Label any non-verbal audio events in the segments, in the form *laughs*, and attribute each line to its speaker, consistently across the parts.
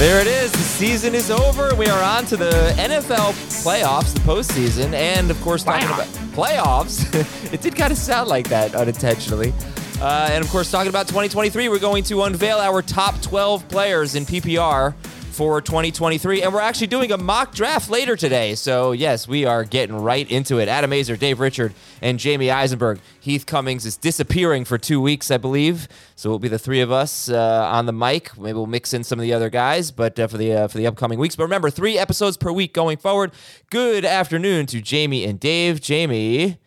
Speaker 1: There it is. The season is over. We are on to the NFL playoffs, the postseason, and of course, talking about playoffs. *laughs* it did kind of sound like that unintentionally. Uh, and of course, talking about 2023, we're going to unveil our top 12 players in PPR for 2023. And we're actually doing a mock draft later today. So, yes, we are getting right into it. Adam Aizer, Dave Richard, and Jamie Eisenberg. Heath Cummings is disappearing for two weeks, I believe. So it'll be the three of us uh, on the mic. Maybe we'll mix in some of the other guys, but uh, for the uh, for the upcoming weeks. But remember, three episodes per week going forward. Good afternoon to Jamie and Dave. Jamie,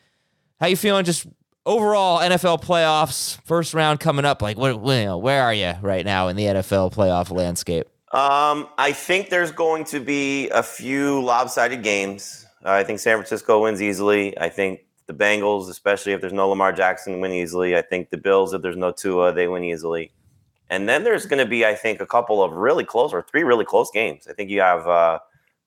Speaker 1: how you feeling? Just overall NFL playoffs, first round coming up. Like, what? Where are you right now in the NFL playoff landscape?
Speaker 2: Um, I think there's going to be a few lopsided games. Uh, I think San Francisco wins easily. I think the Bengals, especially if there's no Lamar Jackson, win easily. I think the Bills, if there's no Tua, they win easily. And then there's going to be, I think, a couple of really close or three really close games. I think you have uh,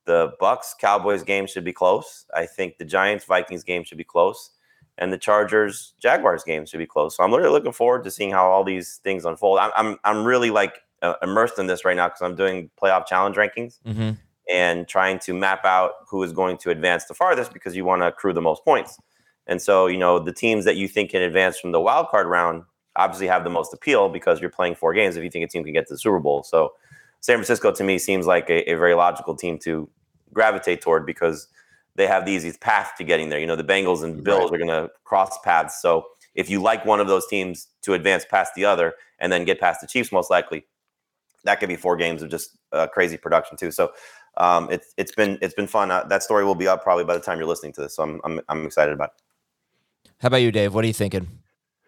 Speaker 2: the Bucks Cowboys game should be close. I think the Giants Vikings game should be close, and the Chargers Jaguars game should be close. So I'm really looking forward to seeing how all these things unfold. I'm I'm, I'm really like uh, immersed in this right now because I'm doing playoff challenge rankings
Speaker 1: Mm-hmm.
Speaker 2: and trying to map out who is going to advance the farthest because you want to accrue the most points. And so, you know, the teams that you think can advance from the wild card round obviously have the most appeal because you're playing four games if you think a team can get to the Super Bowl. So San Francisco to me seems like a, a very logical team to gravitate toward because they have the easiest path to getting there. You know, the Bengals and Bills are going to cross paths. So if you like one of those teams to advance past the other and then get past the Chiefs, most likely, that could be four games of just uh, crazy production too. So um, it's it's been it's been fun. Uh, that story will be up probably by the time you're listening to this. So I'm I'm, I'm excited about it.
Speaker 1: How about you, Dave? What are you thinking?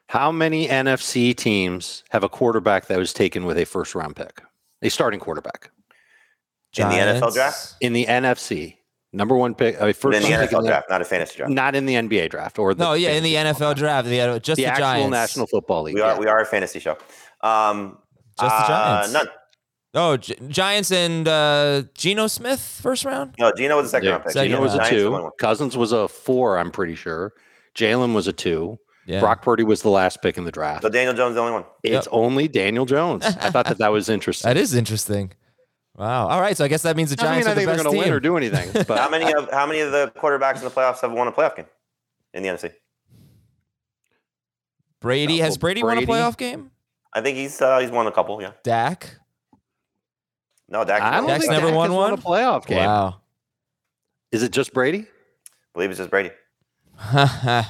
Speaker 3: How many NFC teams have a quarterback that was taken with a first round pick, a starting quarterback
Speaker 2: In the NFL draft?
Speaker 3: in the NFC? Number one pick, a first
Speaker 2: in the
Speaker 3: round pick
Speaker 2: NFL
Speaker 3: in
Speaker 2: draft, not a fantasy draft.
Speaker 3: not in the NBA draft or the
Speaker 1: No, yeah, in the NFL draft, the, just
Speaker 3: the,
Speaker 1: the,
Speaker 3: actual
Speaker 1: Giants.
Speaker 3: National Football League.
Speaker 2: We are
Speaker 3: yeah.
Speaker 2: we are a fantasy show. Um,
Speaker 1: Just the
Speaker 2: uh,
Speaker 1: Giants.
Speaker 2: None.
Speaker 1: Oh, Gi- Giants and uh, Geno Smith first round.
Speaker 2: No, Geno was a second
Speaker 3: Yeah,
Speaker 2: round pick.
Speaker 1: Second
Speaker 3: Geno was a two.
Speaker 2: won.
Speaker 3: Cousins was a four. I'm pretty sure. Jalen was a two.
Speaker 1: Yeah.
Speaker 3: Brock Purdy was the last pick in the draft.
Speaker 2: So Daniel Jones the only one.
Speaker 3: It's only Daniel Jones. I thought that that was *laughs* interesting.
Speaker 1: That is interesting. Wow. All right. So I guess that means the
Speaker 3: I mean,
Speaker 1: Giants
Speaker 3: I
Speaker 1: are the
Speaker 3: think
Speaker 1: best
Speaker 3: going to
Speaker 1: team.
Speaker 3: win or do anything. *laughs* But
Speaker 2: How many of how many of the quarterbacks in the playoffs have won a playoff game in the NFC?
Speaker 1: Brady has
Speaker 3: Well,
Speaker 1: Brady, won a playoff game.
Speaker 2: I think he's uh, he's won a couple. Yeah.
Speaker 1: Dak.
Speaker 2: No, Dak.
Speaker 3: I don't
Speaker 1: Dak's
Speaker 3: think
Speaker 1: never
Speaker 3: Dak
Speaker 1: won
Speaker 3: has
Speaker 1: one?
Speaker 3: a playoff game.
Speaker 1: Wow.
Speaker 3: Is it just Brady?
Speaker 2: believe it's just Brady. *laughs*
Speaker 4: Kirk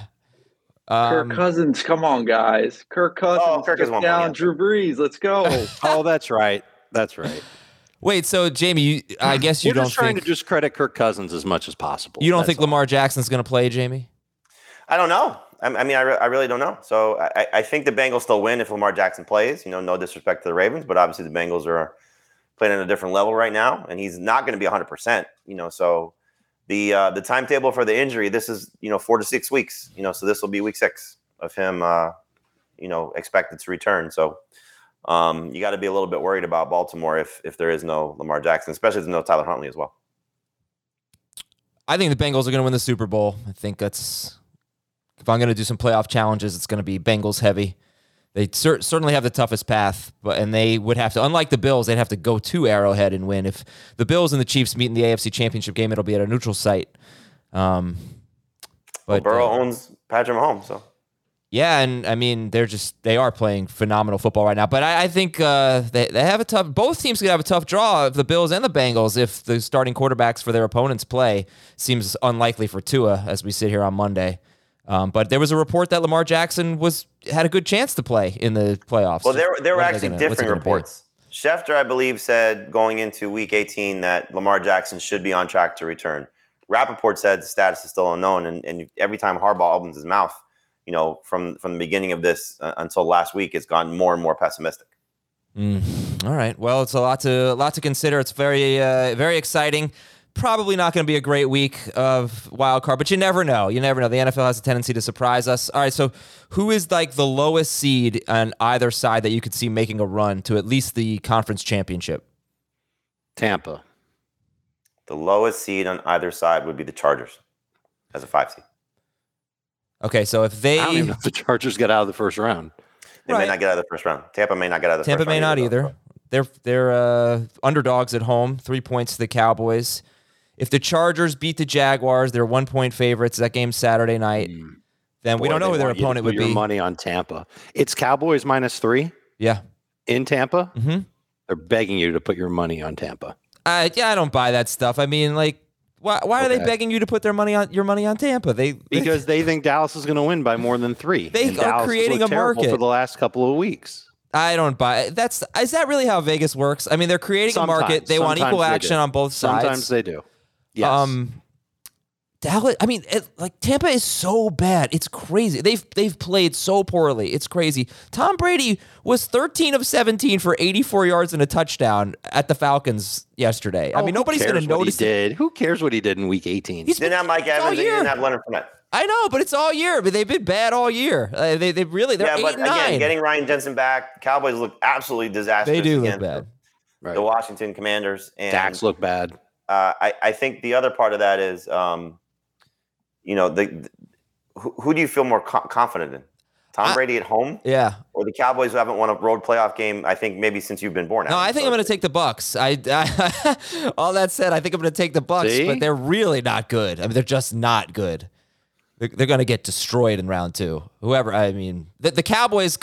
Speaker 1: um,
Speaker 4: Cousins, come on, guys. Kirk Cousins,
Speaker 2: Oh, Kirk has
Speaker 4: took
Speaker 2: one
Speaker 4: down
Speaker 2: more, yeah.
Speaker 4: Drew Brees. Let's go. *laughs*
Speaker 3: Oh, that's right. That's right. *laughs*
Speaker 1: wait. So Jamie, you, I guess you
Speaker 3: We're
Speaker 1: don't
Speaker 3: just trying
Speaker 1: think
Speaker 3: to just credit Kirk Cousins as much as possible.
Speaker 1: you don't
Speaker 3: That's
Speaker 1: think
Speaker 3: all.
Speaker 1: Lamar Jackson's going to play, Jamie?
Speaker 2: I don't know. I, I mean, I, re- I really don't know. So I, I think the Bengals still win if Lamar Jackson plays. You know, no disrespect to the Ravens, but obviously the Bengals are playing at a different level right now, and he's not going to be 100. percent You know, so the uh, the timetable for the injury, this is you know four to six weeks. You know, so this will be week six of him. Uh, you know, expected to return. So um, you got to be a little bit worried about Baltimore if if there is no Lamar Jackson, especially if there's no Tyler Huntley as well.
Speaker 1: I think the Bengals are going to win the Super Bowl. I think that's if I'm going to do some playoff challenges, it's going to be Bengals heavy. They cer- certainly have the toughest path, but and they would have to, unlike the Bills, they'd have to go to Arrowhead and win. If the Bills and the Chiefs meet in the AFC Championship game, it'll be at a neutral site. Um,
Speaker 2: But
Speaker 1: but
Speaker 2: Burrow
Speaker 1: uh,
Speaker 2: owns Patrick Mahomes, so
Speaker 1: yeah, and I mean they're just they are playing phenomenal football right now. But I, I think uh, they they have a tough. Both teams could have a tough draw of the Bills and the Bengals if the starting quarterbacks for their opponents play seems unlikely for Tua as we sit here on Monday. Um, but there was a report that Lamar Jackson was had a good chance to play in the playoffs.
Speaker 2: Well, there, there were
Speaker 1: What are they
Speaker 2: actually
Speaker 1: gonna-
Speaker 2: different
Speaker 1: gonna be?
Speaker 2: reports. Schefter, I believe, said going into week 18 that Lamar Jackson should be on track to return. Rapoport said the status is still unknown. And, and every time Harbaugh opens his mouth, you know, from, from the beginning of this uh, until last week, it's gone more and more pessimistic.
Speaker 1: Mm, all right. Well, it's a lot to a lot to consider. It's very uh, very exciting. Probably not going to be a great week of wild card, but you never know. You never know. The NFL has a tendency to surprise us. All right. So, who is like the lowest seed on either side that you could see making a run to at least the conference championship?
Speaker 3: Tampa.
Speaker 2: The lowest seed on either side would be the Chargers as a five seed.
Speaker 1: Okay. So if they
Speaker 3: I don't even know if the Chargers get out of the first round.
Speaker 2: They
Speaker 1: Right.
Speaker 2: may not get out of the first round. Tampa may not get out of the
Speaker 1: Tampa
Speaker 2: first
Speaker 1: may
Speaker 2: round.
Speaker 1: not either. They're they're uh, underdogs at home, three points to the Cowboys. If the Chargers beat the Jaguars, they're one point favorites. That game's Saturday night. Then we don't know who their
Speaker 3: want you to
Speaker 1: opponent would
Speaker 3: your
Speaker 1: be.
Speaker 3: Money on Tampa. It's Cowboys minus three
Speaker 1: Yeah.
Speaker 3: in Tampa.
Speaker 1: hmm
Speaker 3: They're begging you to put your money on Tampa.
Speaker 1: Uh, yeah, I don't buy that stuff. I mean, like, why, why are they begging you to put their money on your money on Tampa? They
Speaker 3: because they think Dallas is going to win by more than three.
Speaker 1: They
Speaker 3: And
Speaker 1: are
Speaker 3: Dallas
Speaker 1: creating a market.
Speaker 3: for the last couple of weeks.
Speaker 1: I don't buy it. That's is that really how Vegas works? I mean, they're creating a market.
Speaker 3: Sometimes.
Speaker 1: They want equal
Speaker 3: they
Speaker 1: action
Speaker 3: do.
Speaker 1: on both sides.
Speaker 3: Sometimes they do. Yes.
Speaker 1: Um, Dallas. I mean, it, like Tampa is so bad. It's crazy. They've they've played so poorly. It's crazy. Tom Brady was 13 of 17 for 84 yards and a touchdown at the Falcons yesterday. I
Speaker 3: Oh,
Speaker 1: mean, nobody's going
Speaker 3: cares
Speaker 1: to
Speaker 3: what
Speaker 1: notice.
Speaker 3: he
Speaker 1: it.
Speaker 3: did. Who cares what he did in Week 18?
Speaker 1: He's
Speaker 2: Didn't have Mike Evans and he didn't have Leonard Fournette.
Speaker 1: I know, but it's all year. But they've been bad all year. Uh, they they really they're
Speaker 2: yeah,
Speaker 1: eight
Speaker 2: but
Speaker 1: and
Speaker 2: again,
Speaker 1: nine.
Speaker 2: getting Ryan Jensen back, Cowboys look absolutely disastrous.
Speaker 1: they do look
Speaker 2: against
Speaker 1: bad.
Speaker 3: Right.
Speaker 2: The Washington Commanders and
Speaker 3: Dax look bad.
Speaker 2: Uh, I, I think the other part of that is, um, you know, the, the- who, who do you feel more co- confident in? Tom
Speaker 1: I-
Speaker 2: Brady at home
Speaker 1: Yeah.
Speaker 2: or the Cowboys who haven't won a road playoff game? I think maybe since you've been born.
Speaker 1: No, I think I'm going to take the Bucks. I, I *laughs* all that said, I think I'm going to take the Bucks,
Speaker 3: See?
Speaker 1: but they're really not good. I mean, they're just not good. They're, they're going to get destroyed in round two. Whoever, I mean, the, the Cowboys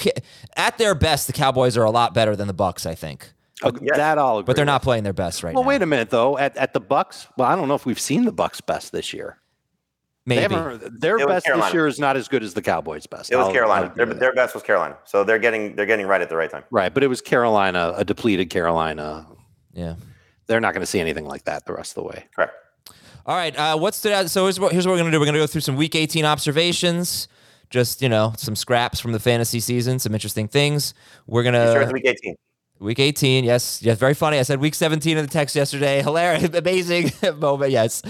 Speaker 1: at their best, the Cowboys are a lot better than the Bucks. I think,
Speaker 3: Oh,
Speaker 2: yes.
Speaker 3: That all agree
Speaker 1: but they're not playing their best right
Speaker 3: Well,
Speaker 1: now.
Speaker 3: Well, wait a minute though. At at the Bucks, well, I don't know if we've seen the Bucks best this year. They
Speaker 1: Maybe.
Speaker 3: haven't- their
Speaker 2: It
Speaker 3: best
Speaker 2: Carolina.
Speaker 3: this year is not as good as the Cowboys' best.
Speaker 2: It was
Speaker 3: I'll-
Speaker 2: Carolina.
Speaker 3: I'll
Speaker 2: Their, their best was Carolina. So they're getting they're getting right at the right time.
Speaker 3: right, but it was Carolina, a depleted Carolina.
Speaker 1: Yeah.
Speaker 3: They're not going to see anything like that the rest of the way.
Speaker 2: Correct.
Speaker 1: All right. Uh, what stood out? So here's what, here's what we're going to do. We're going to go through some Week 18 observations. Just you know, some scraps from the fantasy season, some interesting things. We're gonna
Speaker 2: sure it's week 18?
Speaker 1: Week 18, yes, yes, very funny. I said week 17 in the text yesterday. *laughs* Hilarious, amazing *laughs* moment. Yes,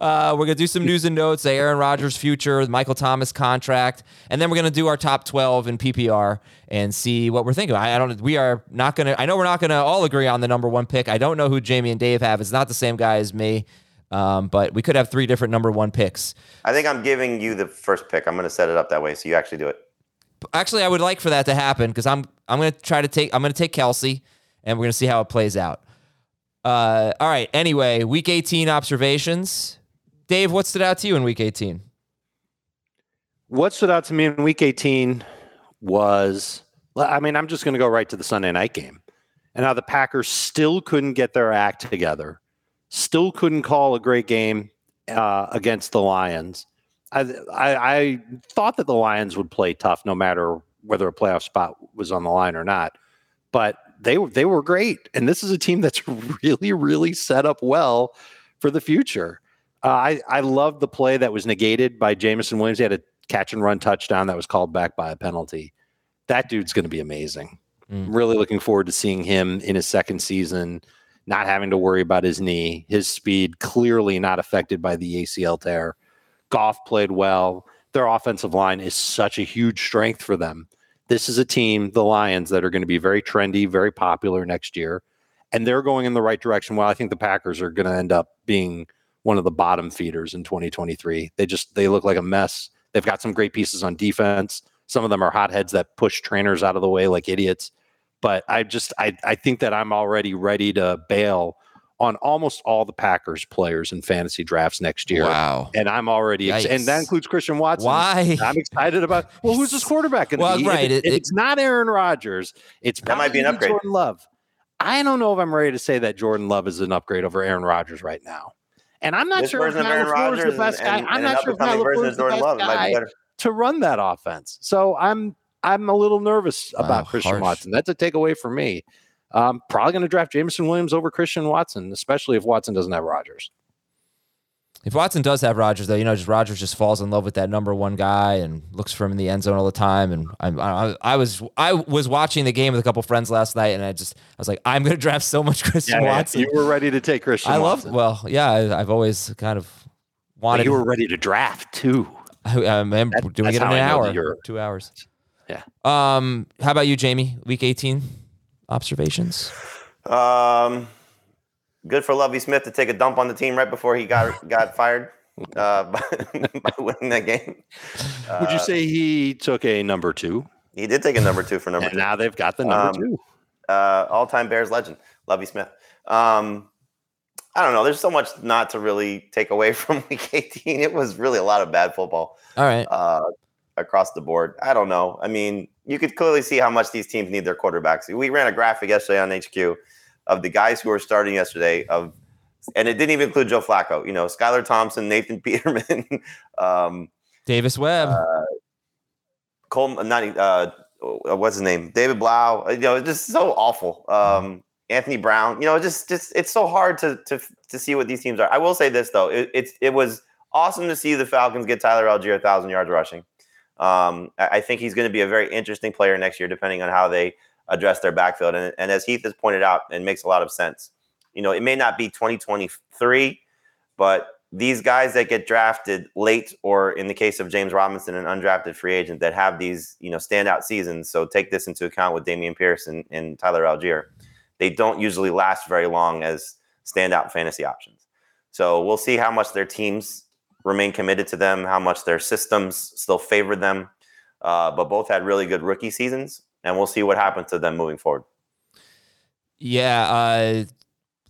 Speaker 1: uh, we're gonna do some news and notes. Aaron Rodgers future, Michael Thomas contract, and then we're gonna do our top 12 in PPR and see what we're thinking. I, I don't. We are not gonna. I know we're not gonna all agree on the number one pick. I don't know who Jamie and Dave have. It's not the same guy as me, um, but we could have three different number one picks.
Speaker 2: I think I'm giving you the first pick. I'm going to set it up that way so you actually do it.
Speaker 1: Actually, I would like for that to happen because I'm I'm gonna try to take I'm gonna take Kelce, and we're gonna see how it plays out. Uh, all right. Anyway, week 18 observations. Dave, what stood out to you in week 18?
Speaker 3: What stood out to me in week 18 was I mean, I'm just going to go right to the Sunday night game and how the Packers still couldn't get their act together, still couldn't call a great game uh, against the Lions. I, I, I thought that the Lions would play tough no matter whether a playoff spot was on the line or not, but they were they were great, and this is a team that's *laughs* really really set up well for the future. Uh, I I love the play that was negated by Jameson Williams. He had a catch and run touchdown that was called back by a penalty. That dude's going to be amazing.
Speaker 1: Mm.
Speaker 3: Really looking forward to seeing him in his second season, not having to worry about his knee, his speed clearly not affected by the ACL tear. Goff played well. Their offensive line is such a huge strength for them. This is a team, the Lions, that are going to be very trendy, very popular next year. And they're going in the right direction. While I think the Packers are going to end up being one of the bottom feeders in 2023. They just they look like a mess. They've got some great pieces on defense. Some of them are hotheads that push trainers out of the way like idiots. But I just I I think that I'm already ready to bail on almost all the Packers players in fantasy drafts next year.
Speaker 1: Wow.
Speaker 3: And I'm already ex- and that includes Christian Watson.
Speaker 1: Why?
Speaker 3: I'm excited about. Well, who's this quarterback going to
Speaker 1: Well,
Speaker 3: be?
Speaker 1: right,
Speaker 3: it-
Speaker 1: it- it-
Speaker 3: it's not Aaron Rodgers, it's
Speaker 2: That might be an upgrade.
Speaker 3: Jordan Love. I don't know if I'm ready to say that Jordan Love is an upgrade over Aaron Rodgers right now. And I'm not
Speaker 2: This
Speaker 3: sure if Matt
Speaker 2: Aaron
Speaker 3: LaFleur is the best
Speaker 2: and,
Speaker 3: guy.
Speaker 2: and,
Speaker 3: I'm
Speaker 2: and
Speaker 3: not sure if Matt
Speaker 2: version
Speaker 3: LaFleur is the
Speaker 2: Jordan
Speaker 3: best
Speaker 2: Love
Speaker 3: guy
Speaker 2: be
Speaker 3: to run that offense. So I'm I'm a little nervous
Speaker 1: Wow,
Speaker 3: about Christian
Speaker 1: harsh.
Speaker 3: Watson. That's a takeaway for me. Um, probably going to draft Jameson Williams over Christian Watson, especially if Watson doesn't have Rodgers.
Speaker 1: If Watson does have Rodgers, though, you know, just Rodgers just falls in love with that number one guy and looks for him in the end zone all the time. And I, I, I was, I was watching the game with a couple friends last night, and I just, I was like, I'm going to draft so much *laughs* Christian Watson.
Speaker 3: you were ready to take Christian.
Speaker 1: I love,
Speaker 3: Watson.
Speaker 1: well, yeah, I, I've always kind of
Speaker 3: But
Speaker 1: wanted.
Speaker 3: you were ready to draft too. *laughs*
Speaker 1: I, I remember
Speaker 3: That-
Speaker 1: doing it in an
Speaker 3: I know that
Speaker 1: hour, two hours.
Speaker 3: Yeah.
Speaker 1: Um, how about you, Jamie? Week 18 observations.
Speaker 2: Um, good for Lovie Smith to take a dump on the team right before he got *laughs* got fired uh, by, *laughs* by winning that game.
Speaker 3: Would you
Speaker 2: Uh,
Speaker 3: say he took a number two?
Speaker 2: he did take a number two for number
Speaker 3: And
Speaker 2: two?
Speaker 3: now they've got the number
Speaker 2: Um,
Speaker 3: two.
Speaker 2: uh, all-time Bears legend, Lovie Smith. Um, I don't know. There's so much not to really take away *laughs* from Week 18. It was really a lot of bad football
Speaker 1: All right.
Speaker 2: uh, across the board. I don't know. I mean, you could clearly see how much these teams need their quarterbacks. We ran a graphic yesterday on HQ of the guys who were starting yesterday of, and it didn't even include Joe Flacco. You know, Skylar Thompson, Nathan *laughs* Peterman, um,
Speaker 1: Davis Webb.
Speaker 2: Cole, not uh, what's his name, David Blough. You know, it's just so awful. Um, Anthony Brown. You know, just just it's so hard to to to see what these teams are. I will say this though, it, it's it was awesome to see the Falcons get Tyler Allgeier a thousand yards rushing. Um, I, think he's going to be a very interesting player next year, depending on how they address their backfield. And, and as Heath has pointed out, and makes a lot of sense. You know, it may not be 2023, but these guys that get drafted late, or in the case of James Robinson, an undrafted free agent that have these, you know, standout seasons. So take this into account with Dameon Pierce and, and Tyler Allgeier. They don't usually last very long as standout fantasy options. So we'll see how much their teams remain committed to them, how much their systems still favor them. Uh, but both had really good rookie seasons, and we'll see what happens to them moving forward.
Speaker 1: Yeah, uh,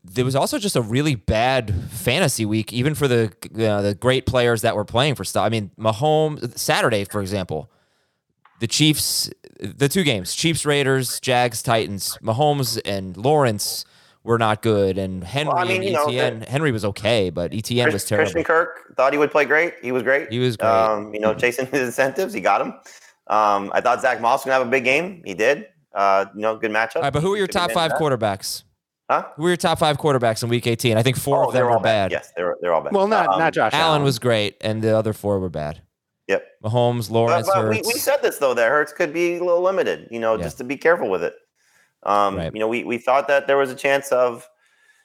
Speaker 1: there was also just a really bad fantasy week, even for the uh, the great players that were playing for stuff. I mean, Mahomes Saturday, for example, the Chiefs, the two games, Chiefs Raiders, Jags Titans, Mahomes and Lawrence were not good, and Henry
Speaker 2: Well, I mean,
Speaker 1: and
Speaker 2: you know,
Speaker 1: ETN. Henry was okay, but ETN was terrible.
Speaker 2: Christian Kirk thought he would play great. He was great.
Speaker 1: He was great.
Speaker 2: Um, you know, chasing *laughs* his incentives, he got him. Um, I thought Zach Moss was gonna have a big game. He did. Uh, you know, good matchup.
Speaker 1: All right, but who were your top five quarterbacks?
Speaker 2: Huh?
Speaker 1: Who were your top five quarterbacks in Week 18? I think four
Speaker 2: Oh,
Speaker 1: of them
Speaker 2: were
Speaker 1: were
Speaker 2: bad.
Speaker 1: bad.
Speaker 2: Yes, they were. They're all bad.
Speaker 3: Well, not
Speaker 2: Um,
Speaker 3: not Josh
Speaker 1: Allen
Speaker 3: Allen.
Speaker 1: was great, and the other four were bad.
Speaker 2: Yep.
Speaker 1: Mahomes,
Speaker 2: But,
Speaker 1: Lawrence,
Speaker 2: but we,
Speaker 1: Hurts.
Speaker 2: we said this though that Hurts could be a little limited. You know,
Speaker 1: Yeah.
Speaker 2: just to be careful with it. Um,
Speaker 1: Right.
Speaker 2: You know, we we thought that there was a chance of,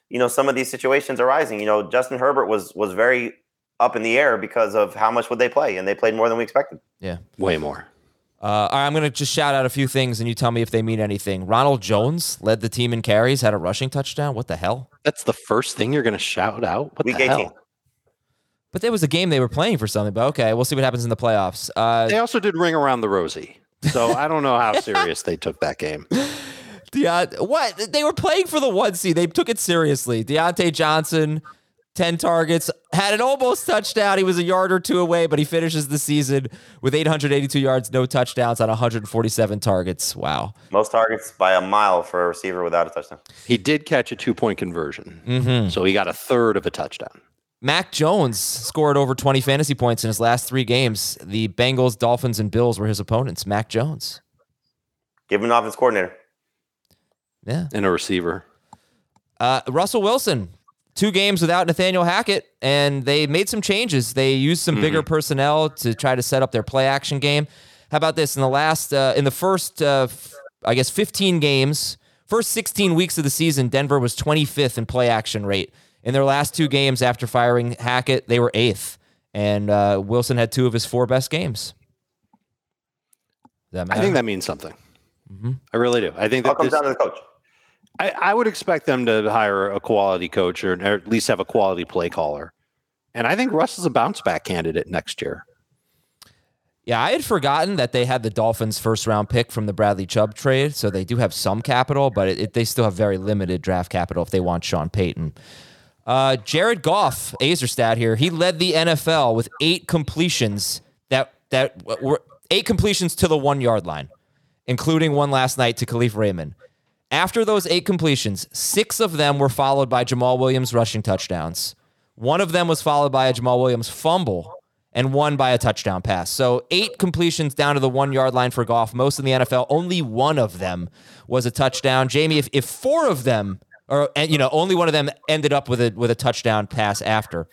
Speaker 2: you know, some of these situations arising. You know, Justin Herbert was was very up in the air because of how much would they play, and they played more than we expected.
Speaker 3: Yeah, way more.
Speaker 1: Uh, all right, I'm going to just shout out a few things and you tell me if they mean anything. Ronald Jones led the team in carries, had a rushing touchdown. What the hell?
Speaker 3: That's the first thing you're going to shout out. What
Speaker 2: Week
Speaker 3: the
Speaker 2: 18.
Speaker 3: hell?
Speaker 1: But there was a game they were playing for something. But okay, we'll see what happens in the playoffs. Uh,
Speaker 3: They also did ring around the rosy, so I don't know how serious they took that game. *laughs*
Speaker 1: Deont- what? They were playing for the one seed. They took it seriously. Diontae Johnson, 10 targets, had an almost touchdown. He was a yard or two away, but he finishes the season with 882 yards, no touchdowns on 147 targets. Wow.
Speaker 2: Most targets by a mile for a receiver without a touchdown.
Speaker 3: He did catch a two point conversion,
Speaker 1: Mm-hmm.
Speaker 3: so he got a third of a touchdown.
Speaker 1: Mac Jones scored over 20 fantasy points in his last three games. The Bengals, Dolphins, and Bills were his opponents. Mac Jones.
Speaker 2: Give him an offense coordinator.
Speaker 1: Yeah.
Speaker 3: And a receiver.
Speaker 1: Uh, Russell Wilson two games without Nathaniel Hackett, and they made some changes. They used some bigger personnel to try to set up their play action game. How about this? In the last, uh, in the first, uh, f- I guess, 15 games, first 16 weeks of the season, Denver was 25th in play action rate. In their last two games after firing Hackett, they were eighth, and uh, Wilson had two of his four best games. Does that
Speaker 3: I think that means something. I really do. I think
Speaker 2: All
Speaker 3: that
Speaker 2: comes
Speaker 3: this,
Speaker 2: down to the coach.
Speaker 3: I, I would expect them to hire a quality coach or, or at least have a quality play caller. And I think Russ is a bounce back candidate next year.
Speaker 1: Yeah, I had forgotten that they had the Dolphins' first round pick from the Bradley Chubb trade, so they do have some capital, but it, it- they still have very limited draft capital if they want Sean Payton. Uh, Jared Goff, Azerstat here, he led the NFL with eight completions that that were eight completions to the one yard line, including one last night to Kalif Raymond. After those eight completions, six of them were followed by Jamaal Williams rushing touchdowns. One of them was followed by a Jamaal Williams fumble and one by a touchdown pass. So eight completions down to the one yard line for Goff. Most in the NFL, only one of them was a touchdown. Jamie, if, if four of them, or you know, only one of them ended up with a with a touchdown pass after.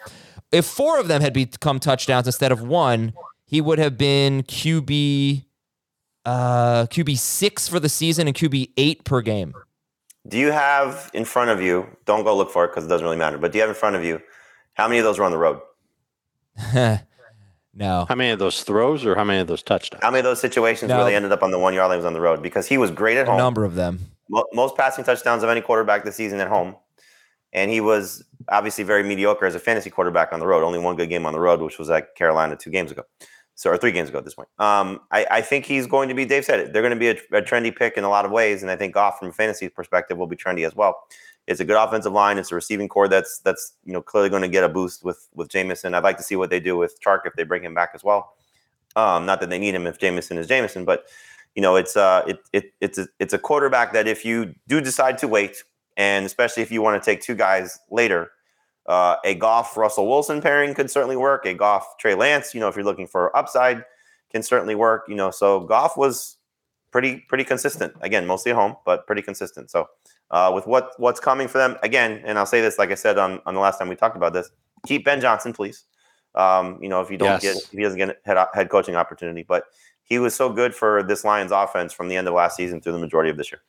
Speaker 1: If four of them had become touchdowns instead of one, he would have been QB uh, QB six for the season and QB eight per game.
Speaker 2: Do you have in front of you? Don't go look for it because it doesn't really matter. But do you have in front of you how many of those were on the road? *laughs*
Speaker 1: no.
Speaker 3: How many of those throws or how many of those touchdowns?
Speaker 2: How many of those situations
Speaker 1: No.
Speaker 2: where they ended up on the one yard line was on the road? Because he was great at
Speaker 1: A
Speaker 2: home.
Speaker 1: number of them.
Speaker 2: Most passing touchdowns of any quarterback this season at home. And he was obviously very mediocre as a fantasy quarterback on the road. Only one good game on the road, which was at Carolina two games ago. So, or three games ago at this point. Um, I, I think he's going to be, Dave said it, they're going to be a, a trendy pick in a lot of ways. And I think Goff, from a fantasy perspective, will be trendy as well. It's a good offensive line. It's a receiving core that's that's you know clearly going to get a boost with with Jameson. I'd like to see what they do with Chark if they bring him back as well. Um, not that they need him if Jameson is Jameson, but you know it's uh it, it it's a, it's a quarterback that if you do decide to wait, and especially if you want to take two guys later, uh, a Goff Russell Wilson pairing could certainly work. A Goff Trey Lance, you know, if you're looking for upside, can certainly work. You know, so Goff was pretty pretty consistent. Again, mostly at home, but pretty consistent. So uh, with what what's coming for them again, and I'll say this, like I said on, on the last time we talked about this, keep Ben Johnson, please. Um, you know, if you don't
Speaker 3: Yes.
Speaker 2: get if he doesn't get head head coaching opportunity, but he was so good for this Lions offense from the end of last season through the majority of this year.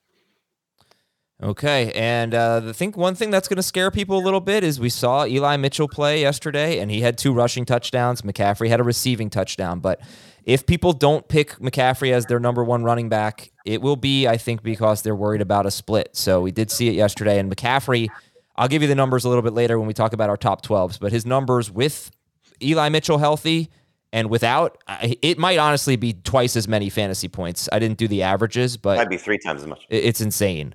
Speaker 1: Okay, and uh, the think one thing that's going to scare people a little bit is we saw Eli Mitchell play yesterday, and he had two rushing touchdowns. McCaffrey had a receiving touchdown. But if people don't pick McCaffrey as their number one running back, it will be, I think, because they're worried about a split. So we did see it yesterday, and McCaffrey. I'll give you the numbers a little bit later when we talk about our top 12s, but his numbers with Eli Mitchell healthy and without, it might honestly be twice as many fantasy points. I didn't do the averages, but it
Speaker 2: Might be three times as much.
Speaker 1: It's insane.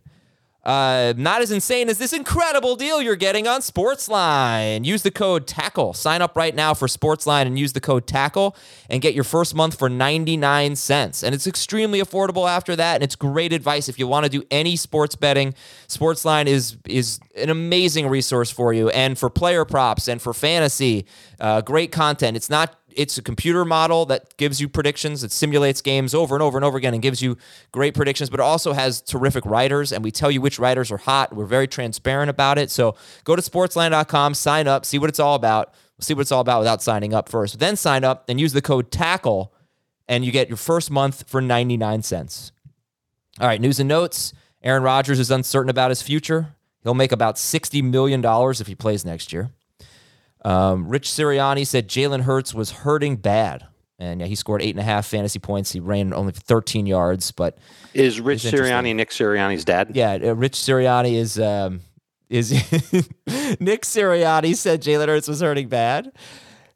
Speaker 1: Uh, not as insane as this incredible deal you're getting on Sportsline. Use the code TACKLE. Sign up right now for Sportsline and use the code TACKLE and get your first month for 99 cents. And it's extremely affordable after that. And it's great advice if you want to do any sports betting. Sportsline is is an amazing resource for you and for player props and for fantasy. Uh, great content. It's not it's a computer model that gives you predictions. It simulates games over and over and over again and gives you great predictions, but it also has terrific writers, and we tell you which writers are hot. We're very transparent about it. So go to sportsline.com, sign up, see what it's all about. See what it's all about without signing up first. Then sign up and use the code TACKLE, and you get your first month for 99 cents. All right, news and notes. Aaron Rodgers is uncertain about his future. He'll make about $60 million if he plays next year. Um, Rich Sirianni said Jalen Hurts was hurting bad. And yeah, he scored eight and a half fantasy points. He ran only 13 yards, but
Speaker 3: Is Rich. Sirianni Nick Sirianni's dad?
Speaker 1: yeah, uh, Rich Sirianni is um, is *laughs* Nick Sirianni said Jalen Hurts was hurting bad,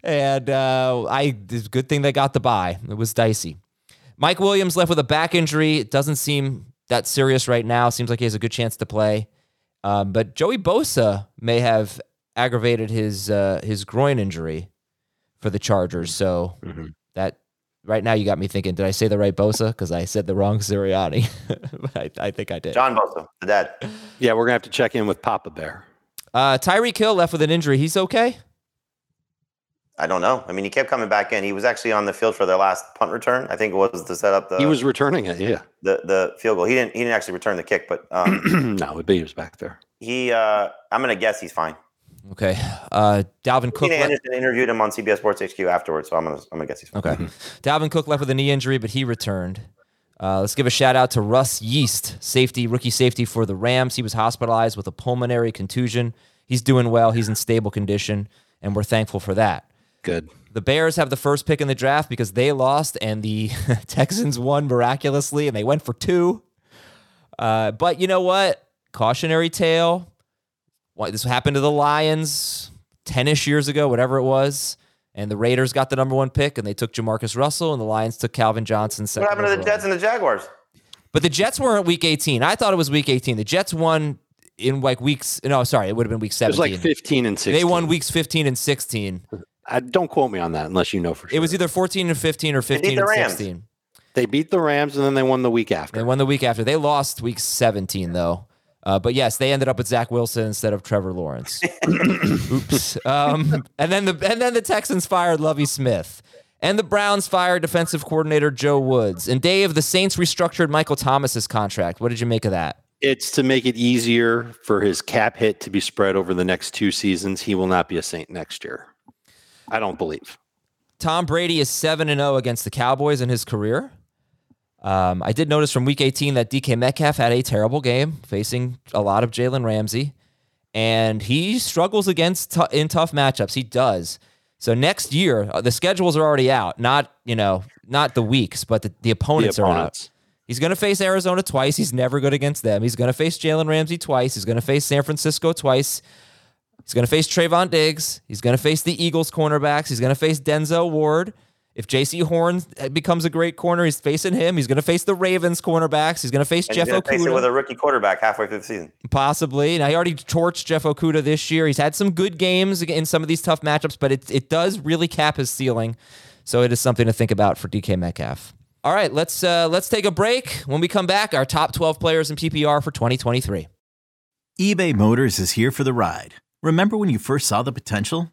Speaker 1: and uh, I it's a good thing they got the buy. It was dicey. Mike Williams left with a back injury. It doesn't seem that serious right now. Seems like he has a good chance to play, um, but Joey Bosa may have aggravated his uh, his groin injury for the Chargers. So
Speaker 3: Mhm.
Speaker 1: that right now you got me thinking. Did I say the right Bosa? Because I said the wrong Sirianni. *laughs* but I, I think I did.
Speaker 2: John Bosa, the dad.
Speaker 3: Yeah, we're gonna have to check in with Papa Bear.
Speaker 1: Uh, Tyreek Hill left with an injury. He's okay.
Speaker 2: I don't know. I mean, he kept coming back in. He was actually on the field for their last punt return. I think it was to set up the
Speaker 3: he was returning it. Yeah.
Speaker 2: the, the field goal. He didn't he didn't actually return the kick, but um, *clears throat*
Speaker 3: no, be he was back there.
Speaker 2: he uh, I'm gonna guess he's fine.
Speaker 1: Okay. Uh, Dalvin Cook.
Speaker 2: Tina
Speaker 1: le-
Speaker 2: Anderson interviewed him on CBS Sports HQ afterwards, so I'm gonna I'm gonna guess he's fine.
Speaker 1: Okay. Dalvin Cook left with a knee injury, but he returned. Uh, let's give a shout out to Russ Yeast, safety, rookie safety for the Rams. He was hospitalized with a pulmonary contusion. He's doing well. He's in stable condition, and we're thankful for that.
Speaker 3: Good.
Speaker 1: The Bears have the first pick in the draft because they lost, and the *laughs* Texans won miraculously, and they went for two. Uh, but you know what? Cautionary tale. Why this happened to the Lions ten-ish years ago, whatever it was, and the Raiders got the number one pick, and they took Jamarcus Russell, and the Lions took Calvin Johnson.
Speaker 2: What happened to the. Jets and the Jaguars?
Speaker 1: But the Jets weren't week 18. I thought it was week 18. The Jets won in like weeks. No, sorry, it would have been week
Speaker 3: It was
Speaker 1: 17.
Speaker 3: like 15 and 16.
Speaker 1: they won weeks 15 and 16.
Speaker 3: I, don't quote me on that unless you know for sure.
Speaker 1: It was either 14 and 15 or 15
Speaker 2: the
Speaker 1: and
Speaker 2: Rams.
Speaker 1: 16.
Speaker 3: They beat the Rams and then they won the week after.
Speaker 1: They won the week after. They lost week 17 though. Uh, but yes, they ended up with Zach Wilson instead of Trevor Lawrence. *laughs* Oops. Um, and then the and then the Texans fired Lovie Smith. And the Browns fired defensive coordinator Joe Woods. And Dave, the Saints restructured Michael Thomas's contract. What did you make of that?
Speaker 3: It's to make it easier for his cap hit to be spread over the next two seasons. He will not be a Saint next year. I don't believe.
Speaker 1: Tom Brady is 7 and 0 against the Cowboys in his career. Um, I did notice from week 18 that DK Metcalf had a terrible game facing a lot of Jalen Ramsey, and he struggles against t- in tough matchups. He does. So next year, uh, the schedules are already out. Not you know, not the weeks, but the, the opponents,
Speaker 3: the
Speaker 1: are out. He's going to face Arizona twice. He's never good against them. He's going to face Jalen Ramsey twice. He's going to face San Francisco twice. He's going to face Trevon Diggs. He's going to face the Eagles cornerbacks. He's going to face Denzel Ward. If Jaycee Horn becomes a great corner, he's facing him. He's going to face the Ravens cornerbacks. He's going to face
Speaker 2: And
Speaker 1: Jeff
Speaker 2: he's gonna face it with a rookie quarterback halfway through the season.
Speaker 1: possibly. Now he already torched Jeff Okudah this year. He's had some good games in some of these tough matchups, but it it does really cap his ceiling. So it is something to think about for DK Metcalf. All right, let's uh, let's take a break. When we come back, our top 12 players in PPR for 2023.
Speaker 5: eBay Motors is here for the ride. Remember when you first saw the potential?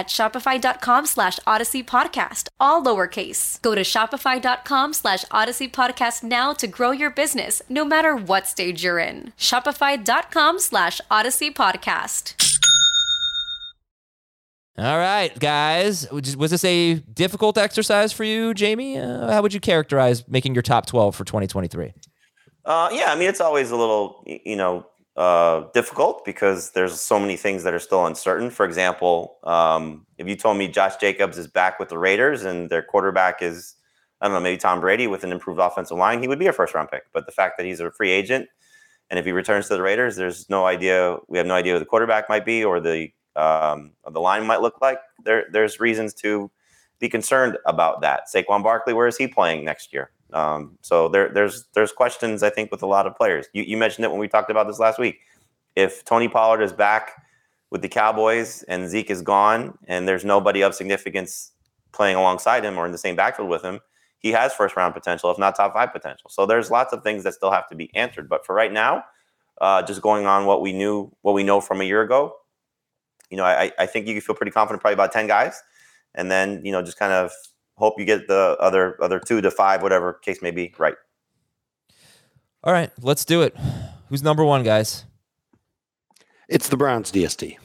Speaker 6: shopify.com slash odyssey podcast, all lowercase. Go to shopify.com slash odyssey podcast now to grow your business, no matter what stage you're in. Shopify.com slash odyssey podcast.
Speaker 1: All right, guys. Was was this a difficult exercise for you, Jamie? Uh, how would you characterize making your top 12 for 2023?
Speaker 2: Uh, yeah, I mean it's always a little you know uh, difficult because there's so many things that are still uncertain. For example, um, if you told me Josh Jacobs is back with the Raiders and their quarterback is I don't know, maybe Tom Brady with an improved offensive line, he would be a first round pick. But the fact that he's a free agent and if he returns to the Raiders, there's no idea. We have no idea who the quarterback might be or the um, the line might look like. There, there's reasons to be concerned about that. Saquon Barkley, where is he playing next year? Um, so there, there's there's questions I think with a lot of players. You, you mentioned it when we talked about this last week. If Tony Pollard is back with the Cowboys and Zeke is gone, and there's nobody of significance playing alongside him or in the same backfield with him, he has first round potential, if not top five potential. So there's lots of things that still have to be answered. But for right now, uh, just going on what we knew, what we know from a year ago, you know, I, I think you can feel pretty confident probably about 10 guys. And then, you know, just kind of hope you get the other other two to five, whatever case may be, right.
Speaker 1: All right, let's do it. Who's number one, guys?
Speaker 3: It's the Browns DST.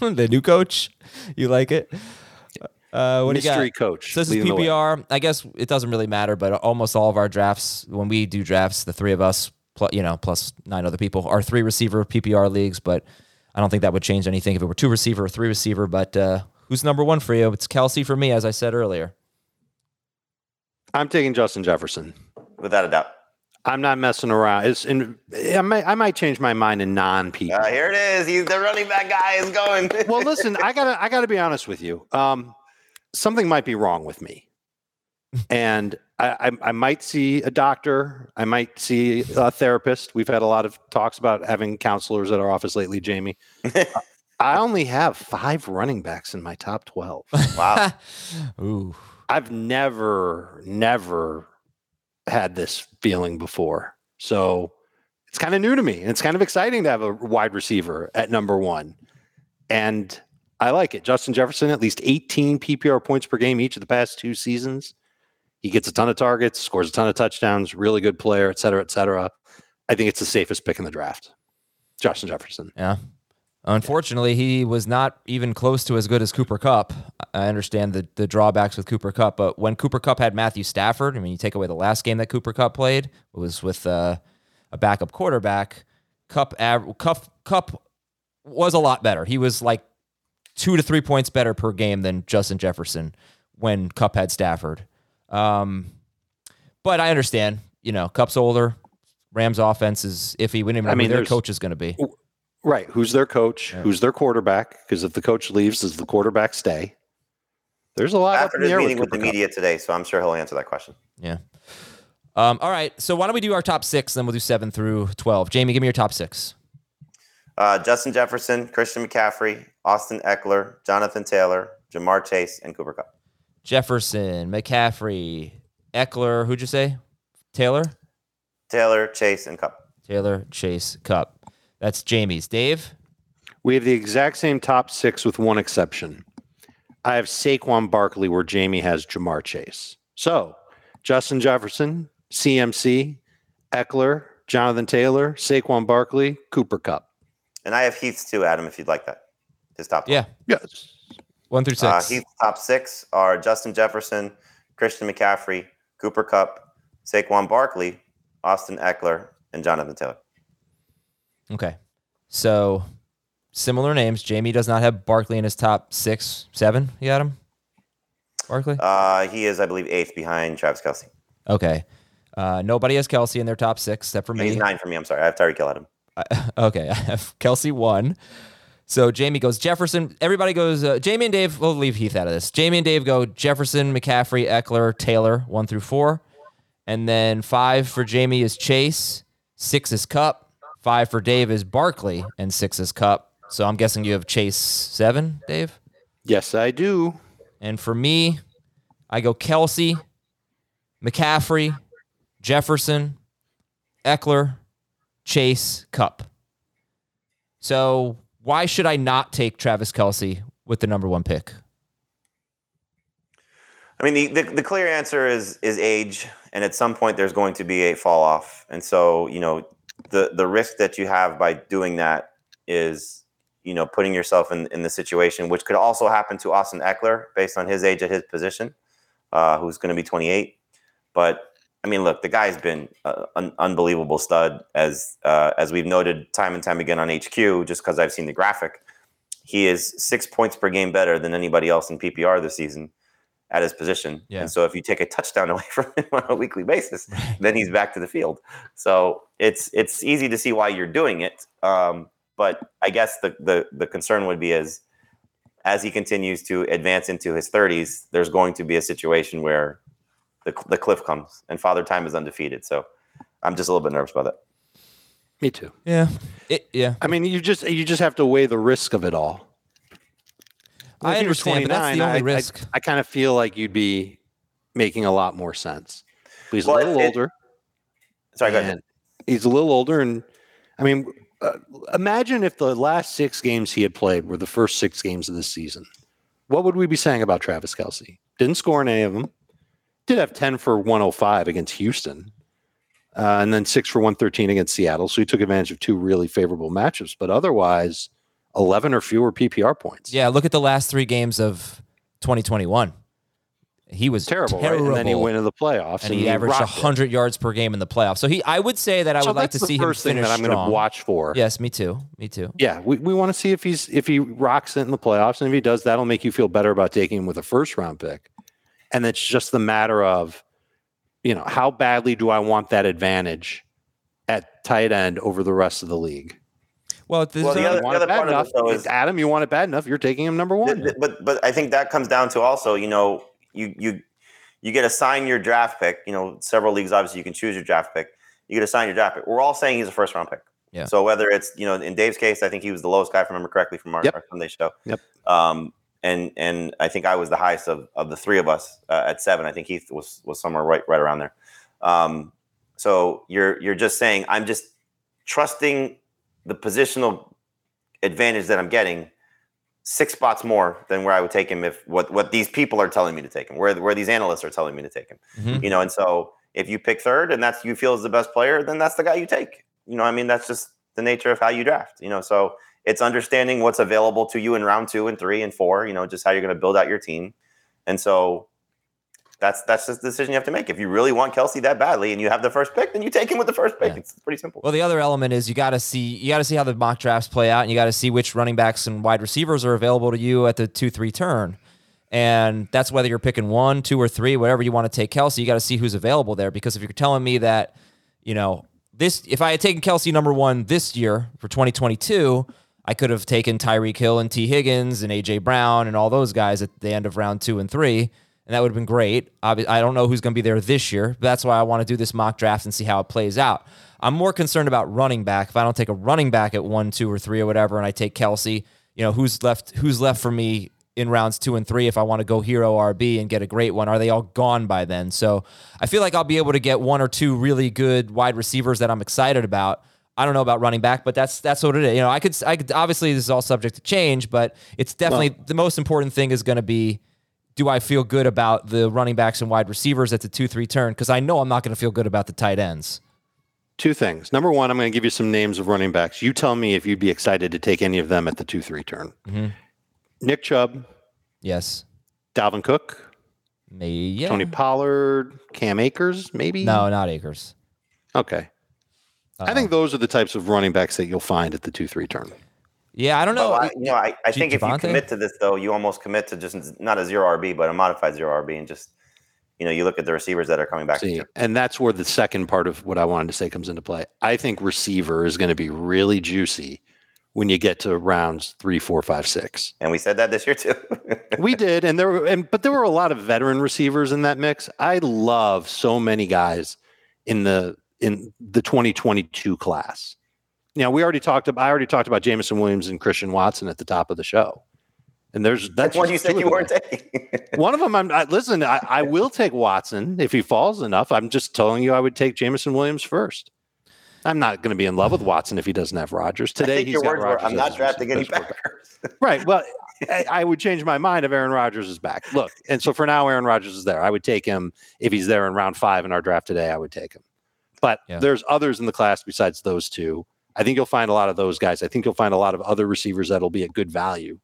Speaker 3: *laughs*
Speaker 1: the new coach. You like it? Uh, what
Speaker 3: Mystery
Speaker 1: do you got?
Speaker 3: coach.
Speaker 1: So this is
Speaker 3: leading the way.
Speaker 1: PPR. I guess it doesn't really matter, but almost all of our drafts, when we do drafts, the three of us, plus, you know, plus nine other people, are three receiver PPR leagues. But I don't think that would change anything if it were two receiver or three receiver. But uh, who's number one for you? It's Kelce for me, as I said earlier.
Speaker 3: I'm taking Justin Jefferson.
Speaker 2: Without a doubt.
Speaker 3: I'm not messing around. It's in, I might I might change my mind in non people.
Speaker 2: Uh, here it is. He's the running back guy is going. *laughs*
Speaker 3: well, listen, I gotta I gotta be honest with you. Um, something might be wrong with me, and I, I I might see a doctor. I might see a therapist. We've had a lot of talks about having counselors at our office lately, Jamie. *laughs* I only have five running backs in my top twelve.
Speaker 2: wow. *laughs*
Speaker 1: Ooh.
Speaker 3: I've never, never had this feeling before. So it's kind of new to me. And it's kind of exciting to have a wide receiver at number one. And I like it. Justin Jefferson, at least 18 PPR points per game each of the past two seasons. He gets a ton of targets, scores a ton of touchdowns, really good player, et cetera, et cetera. I think it's the safest pick in the draft. Justin Jefferson.
Speaker 1: Yeah. Unfortunately, he was not even close to as good as Cooper Kupp. I understand the, the drawbacks with Cooper Kupp, but when Cooper Kupp had Matthew Stafford, I mean, you take away the last game that Cooper Kupp played, it was with uh, a backup quarterback. Kupp, av- Kupp Kupp was a lot better. He was like two to three points better per game than Justin Jefferson when Kupp had Stafford. Um, but I understand, you know, Kupp's older. Rams offense is iffy. We don't even know
Speaker 3: I mean,
Speaker 1: who their coach is going to be.
Speaker 3: Right. Who's their coach? Who's their quarterback? Because if the coach leaves, does the quarterback stay? There's a lot up
Speaker 2: After his meeting with
Speaker 3: Cooper
Speaker 2: the
Speaker 3: Kupp.
Speaker 2: media today, so I'm sure he'll answer that question.
Speaker 1: Yeah. Um, all right. So why don't we do our top six, then we'll do seven through twelve. Jamie, give me your top six.
Speaker 2: Uh, Justin Jefferson, Christian McCaffrey, Austin Ekeler, Jonathan Taylor, Ja'Marr Chase, and Cooper Kupp.
Speaker 1: Jefferson, McCaffrey, Ekeler. Who'd you say? Taylor,
Speaker 2: Taylor, Chase, and Kupp.
Speaker 1: Taylor, Chase, Kupp. That's Jamie's. Dave.
Speaker 3: We have the exact same top six with one exception. I have Saquon Barkley where Jamie has Ja'Marr Chase. So Justin Jefferson, CMC, Ekeler, Jonathan Taylor, Saquon Barkley, Cooper Kupp.
Speaker 2: And I have Heath's too, Adam, if you'd like that. His top
Speaker 1: Yeah.
Speaker 3: Yes.
Speaker 1: One through
Speaker 2: Uh,
Speaker 1: six.
Speaker 2: Heath's top six are Justin Jefferson, Christian McCaffrey, Cooper Kupp, Saquon Barkley, Austin Ekeler, and Jonathan Taylor.
Speaker 1: Okay. So similar names. Jamie does not have Barkley in his top six, seven. You got him? Barkley?
Speaker 2: Uh, he is, I believe, eighth behind Travis Kelce.
Speaker 1: Okay. Uh, nobody has Kelce in their top six except for me.
Speaker 2: He's nine for me. I'm sorry. I have Tyreek Hill at him.
Speaker 1: I- *laughs* okay, I have Kelce one. So Jamie goes Jefferson. Everybody goes uh, Jamie and Dave. We'll leave Heath out of this. Jamie and Dave go Jefferson, McCaffrey, Ekeler, Taylor, one through four, and then five for Jamie is Chase, six is Kupp, five for Dave is Barkley, and six is Kupp. So I'm guessing you have Chase seven, Dave.
Speaker 3: Yes, I do.
Speaker 1: And for me, I go Kelce, McCaffrey, Jefferson, Ekeler, Chase, Kupp. So why should I not take Travis Kelce with the number one pick?
Speaker 2: I mean, the, the, the clear answer is is age, and at some point there's going to be a fall off, and so you know the the risk that you have by doing that is you know putting yourself in in the situation, which could also happen to Austin Ekeler based on his age at his position, uh, who's going to be 28. But I mean, look, the guy's been uh, an unbelievable stud, as uh, as we've noted time and time again on HQ. Just because I've seen the graphic, he is six points per game better than anybody else in PPR this season at his position.
Speaker 1: Yeah.
Speaker 2: And so if you take a touchdown *laughs* away from him on a weekly basis, then he's back to the field. So it's it's easy to see why you're doing it. Um, but I guess the the the concern would be is as he continues to advance into his 30s, there's going to be a situation where the, the cliff comes and Father Time is undefeated. So I'm just a little bit nervous about that.
Speaker 3: Me too.
Speaker 1: Yeah. It, yeah.
Speaker 3: I mean, you just you just have to weigh the risk of it all.
Speaker 1: I
Speaker 3: If you were
Speaker 1: understand, but that's the only
Speaker 3: I- I-
Speaker 1: risk.
Speaker 3: I, kind of feel like you'd be making a lot more sense. But he's
Speaker 2: Well,
Speaker 3: a little
Speaker 2: it-
Speaker 3: older.
Speaker 2: Sorry, go ahead.
Speaker 3: and he's a little older, and I mean, uh, imagine if the last six games he had played were the first six games of this season. What would we be saying about Travis Kelce? Didn't score in any of them. Did have ten for one hundred five against Houston, uh, and then six for one thirteen against Seattle. So he took advantage of two really favorable matchups. But otherwise, eleven or fewer PPR points.
Speaker 1: Yeah. Look at the last three games of 2021. He was
Speaker 3: terrible,
Speaker 1: terrible.
Speaker 3: right? And then he went to the playoffs,
Speaker 1: and he averaged
Speaker 3: rocked it.
Speaker 1: 100 yards per game in the playoffs. So he, I would say that I
Speaker 3: So
Speaker 1: would like to
Speaker 3: that's the
Speaker 1: see him
Speaker 3: first thing
Speaker 1: finish
Speaker 3: that I'm going to watch for.
Speaker 1: Yes, me too. Me too.
Speaker 3: Yeah, we, we want to see if he's if he rocks it in the playoffs, and if he does, that'll make you feel better about taking him with a first round pick. And it's just the matter of, you know, how badly do I want that advantage at tight end over the rest of the league?
Speaker 1: Well, this
Speaker 2: Well, the
Speaker 1: is-
Speaker 2: other-
Speaker 3: You want it
Speaker 2: other
Speaker 3: bad
Speaker 2: part of
Speaker 3: enough,
Speaker 2: this, though, is-
Speaker 3: Adam, you want it bad enough, you're taking him number
Speaker 2: Th-
Speaker 3: one.
Speaker 2: th- but but I think that comes down to also, you know, you you you get assigned your draft pick. You know, several leagues obviously you can choose your draft pick. You get assigned your draft pick. We're all saying he's a first round pick.
Speaker 1: Yeah.
Speaker 2: So whether it's you know in Dave's case, I think he was the lowest guy, if I remember correctly, from our,
Speaker 3: Yep.
Speaker 2: our Sunday show.
Speaker 3: Yep.
Speaker 2: Um, and and I think I was the highest of, of the three of us uh, at seven. I think Heath was was somewhere right right around there. Um, so you're you're just saying I'm just trusting the positional advantage that I'm getting six spots more than where I would take him if what what these people are telling me to take him, where where these analysts are telling me to take him.
Speaker 1: Mhm.
Speaker 2: You know, and so if you pick third and that's you feel is the best player, then that's the guy you take. You know, I mean that's just the nature of how you draft. You know, so it's understanding what's available to you in round two and three and four. You know, just how you're going to build out your team, and so. That's that's just the decision you have to make. If you really want Kelce that badly and you have the first pick, then you take him with the first pick.
Speaker 1: Yeah.
Speaker 2: It's pretty simple.
Speaker 1: Well, the other element is you got to see you got to see how the mock drafts play out, and you got to see which running backs and wide receivers are available to you at the two three turn, and that's whether you're picking one, two, or three, whatever you want to take Kelce. You got to see who's available there because if you're telling me that, you know, this if I had taken Kelce number one this year for 2022, I could have taken Tyreek Hill and Tee Higgins and AJ Brown and all those guys at the end of round two and three. And that would have been great. I don't know who's going to be there this year. But that's why I want to do this mock draft and see how it plays out. I'm more concerned about running back. If I don't take a running back at one, two, or three, or whatever, and I take Kelce, you know, who's left? Who's left for me in rounds two and three? If I want to go hero RB and get a great one, are they all gone by then? So I feel like I'll be able to get one or two really good wide receivers that I'm excited about. I don't know about running back, but that's that's what it is. You know, I could I could obviously this is all subject to change, but it's definitely the most important thing is going to be do I feel good about the running backs and wide receivers at the two three turn? Because I know I'm not going to feel good about the tight ends.
Speaker 3: Two things. Number one, I'm going to give you some names of running backs. You tell me if you'd be excited to take any of them at the two three turn.
Speaker 1: Mm-hmm.
Speaker 3: Nick Chubb,
Speaker 1: Yes,
Speaker 3: Dalvin Cook,
Speaker 1: maybe yeah.
Speaker 3: Tony Pollard, Cam Akers, maybe.
Speaker 1: No, not Akers.
Speaker 3: Okay. I think those are the types of running backs that you'll find at the two three turn.
Speaker 1: Yeah, I don't know.
Speaker 2: Well, I, you know, I, I think if you commit to this, though, you almost commit to just not a zero RB, but a modified zero RB, and just you know, you look at the receivers that are coming back.
Speaker 3: See,
Speaker 2: to
Speaker 3: and that's where the second part of what I wanted to say comes into play. I think receiver is going to be really juicy when you get to rounds three, four, five, six.
Speaker 2: And we said that this year too.
Speaker 3: we did, and there were, and but there were a lot of veteran receivers in that mix. I love so many guys in the in the 2022 class. You know, we already talked about. I already talked about Jameson Williams and Christian Watson at the top of the show, and there's that's
Speaker 2: one you said you weren't taking.
Speaker 3: One of them, I'm I, listen. I, I *laughs* will take Watson if he falls enough. I'm just telling you, I would take Jameson Williams first. I'm not going to be in love with Watson if he doesn't have Rodgers
Speaker 2: I
Speaker 3: today.
Speaker 2: think
Speaker 3: he's
Speaker 2: your
Speaker 3: got
Speaker 2: words were,
Speaker 3: Rodgers
Speaker 2: "I'm not drafting any
Speaker 3: best
Speaker 2: backers." *laughs*
Speaker 3: Right. Well, I, I would change my mind if Aaron Rodgers is back. Look, and so for now, Aaron Rodgers is there. I would take him if he's there in round five in our draft today. I would take him. But
Speaker 1: Yeah.
Speaker 3: there's others in the class besides those two. I think you'll find a lot of those guys. I think you'll find a lot of other receivers that'll be at good value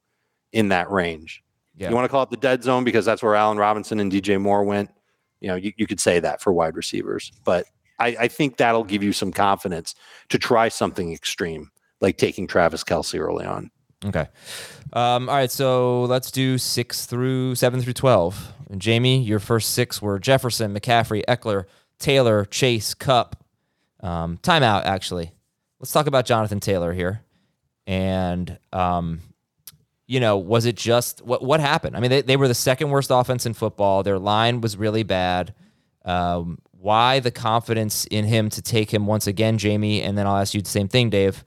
Speaker 3: in that range.
Speaker 1: Yeah.
Speaker 3: You want to call it the dead zone because that's where Allen Robinson and DJ Moore went. You know, you, you could say that for wide receivers, but I, I think that'll give you some confidence to try something extreme, like taking Travis Kelce early on.
Speaker 1: Okay. Um, all right. So let's do six through seven through 12. And Jamie, your first six were Jefferson, McCaffrey, Ekeler, Taylor, Chase, Kupp. Um, timeout, actually. Let's talk about Jonathan Taylor here. And, um, you know, was it just what what happened? I mean, they, they were the second worst offense in football. Their line was really bad. Um, why the confidence in him to take him once again, Jamie? And then I'll ask you the same thing, Dave,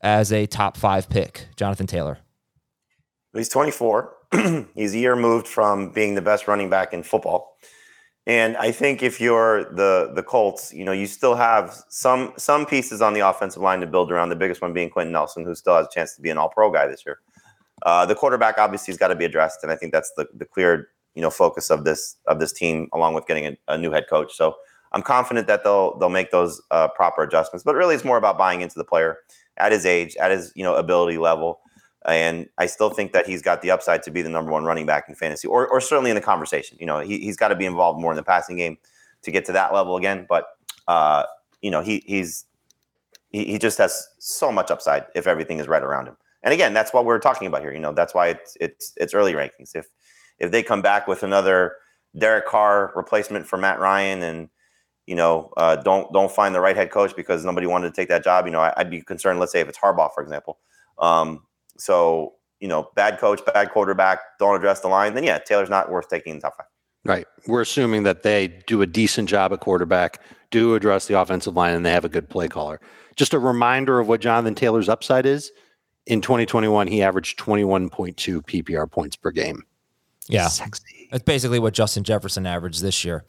Speaker 1: as a top five pick, Jonathan Taylor.
Speaker 2: He's 24. *clears throat* He's a year moved from being the best running back in football. And I think if you're the the Colts, you know, you still have some some pieces on the offensive line to build around. The biggest one being Quenton Nelson, who still has a chance to be an All Pro guy this year. Uh, the quarterback obviously has got to be addressed, and I think that's the the clear you know focus of this of this team, along with getting a, a new head coach. So I'm confident that they'll they'll make those uh, proper adjustments. But really, it's more about buying into the player at his age, at his you know ability level. And I still think that he's got the upside to be the number one running back in fantasy, or, or certainly in the conversation. You know, he, he's got to be involved more in the passing game to get to that level again. But uh, you know, he he's he, he just has so much upside if everything is right around him. And again, that's what we're talking about here. You know, that's why it's it's it's early rankings. If if they come back with another Derek Carr replacement for Matt Ryan and you know, uh, don't don't find the right head coach because nobody wanted to take that job. You know, I, would be concerned. Let's say if it's Harbaugh, for example. Um, so you know, bad coach, bad quarterback, don't address the line. Then yeah, Taylor's not worth taking in top five.
Speaker 3: Right. We're assuming that they do a decent job at quarterback, do address the offensive line, and they have a good play caller. Just a reminder of what Jonathan Taylor's upside is. In 2021, he averaged 21.2 PPR points per game.
Speaker 1: Yeah. Sexy. That's basically what Justin Jefferson averaged this year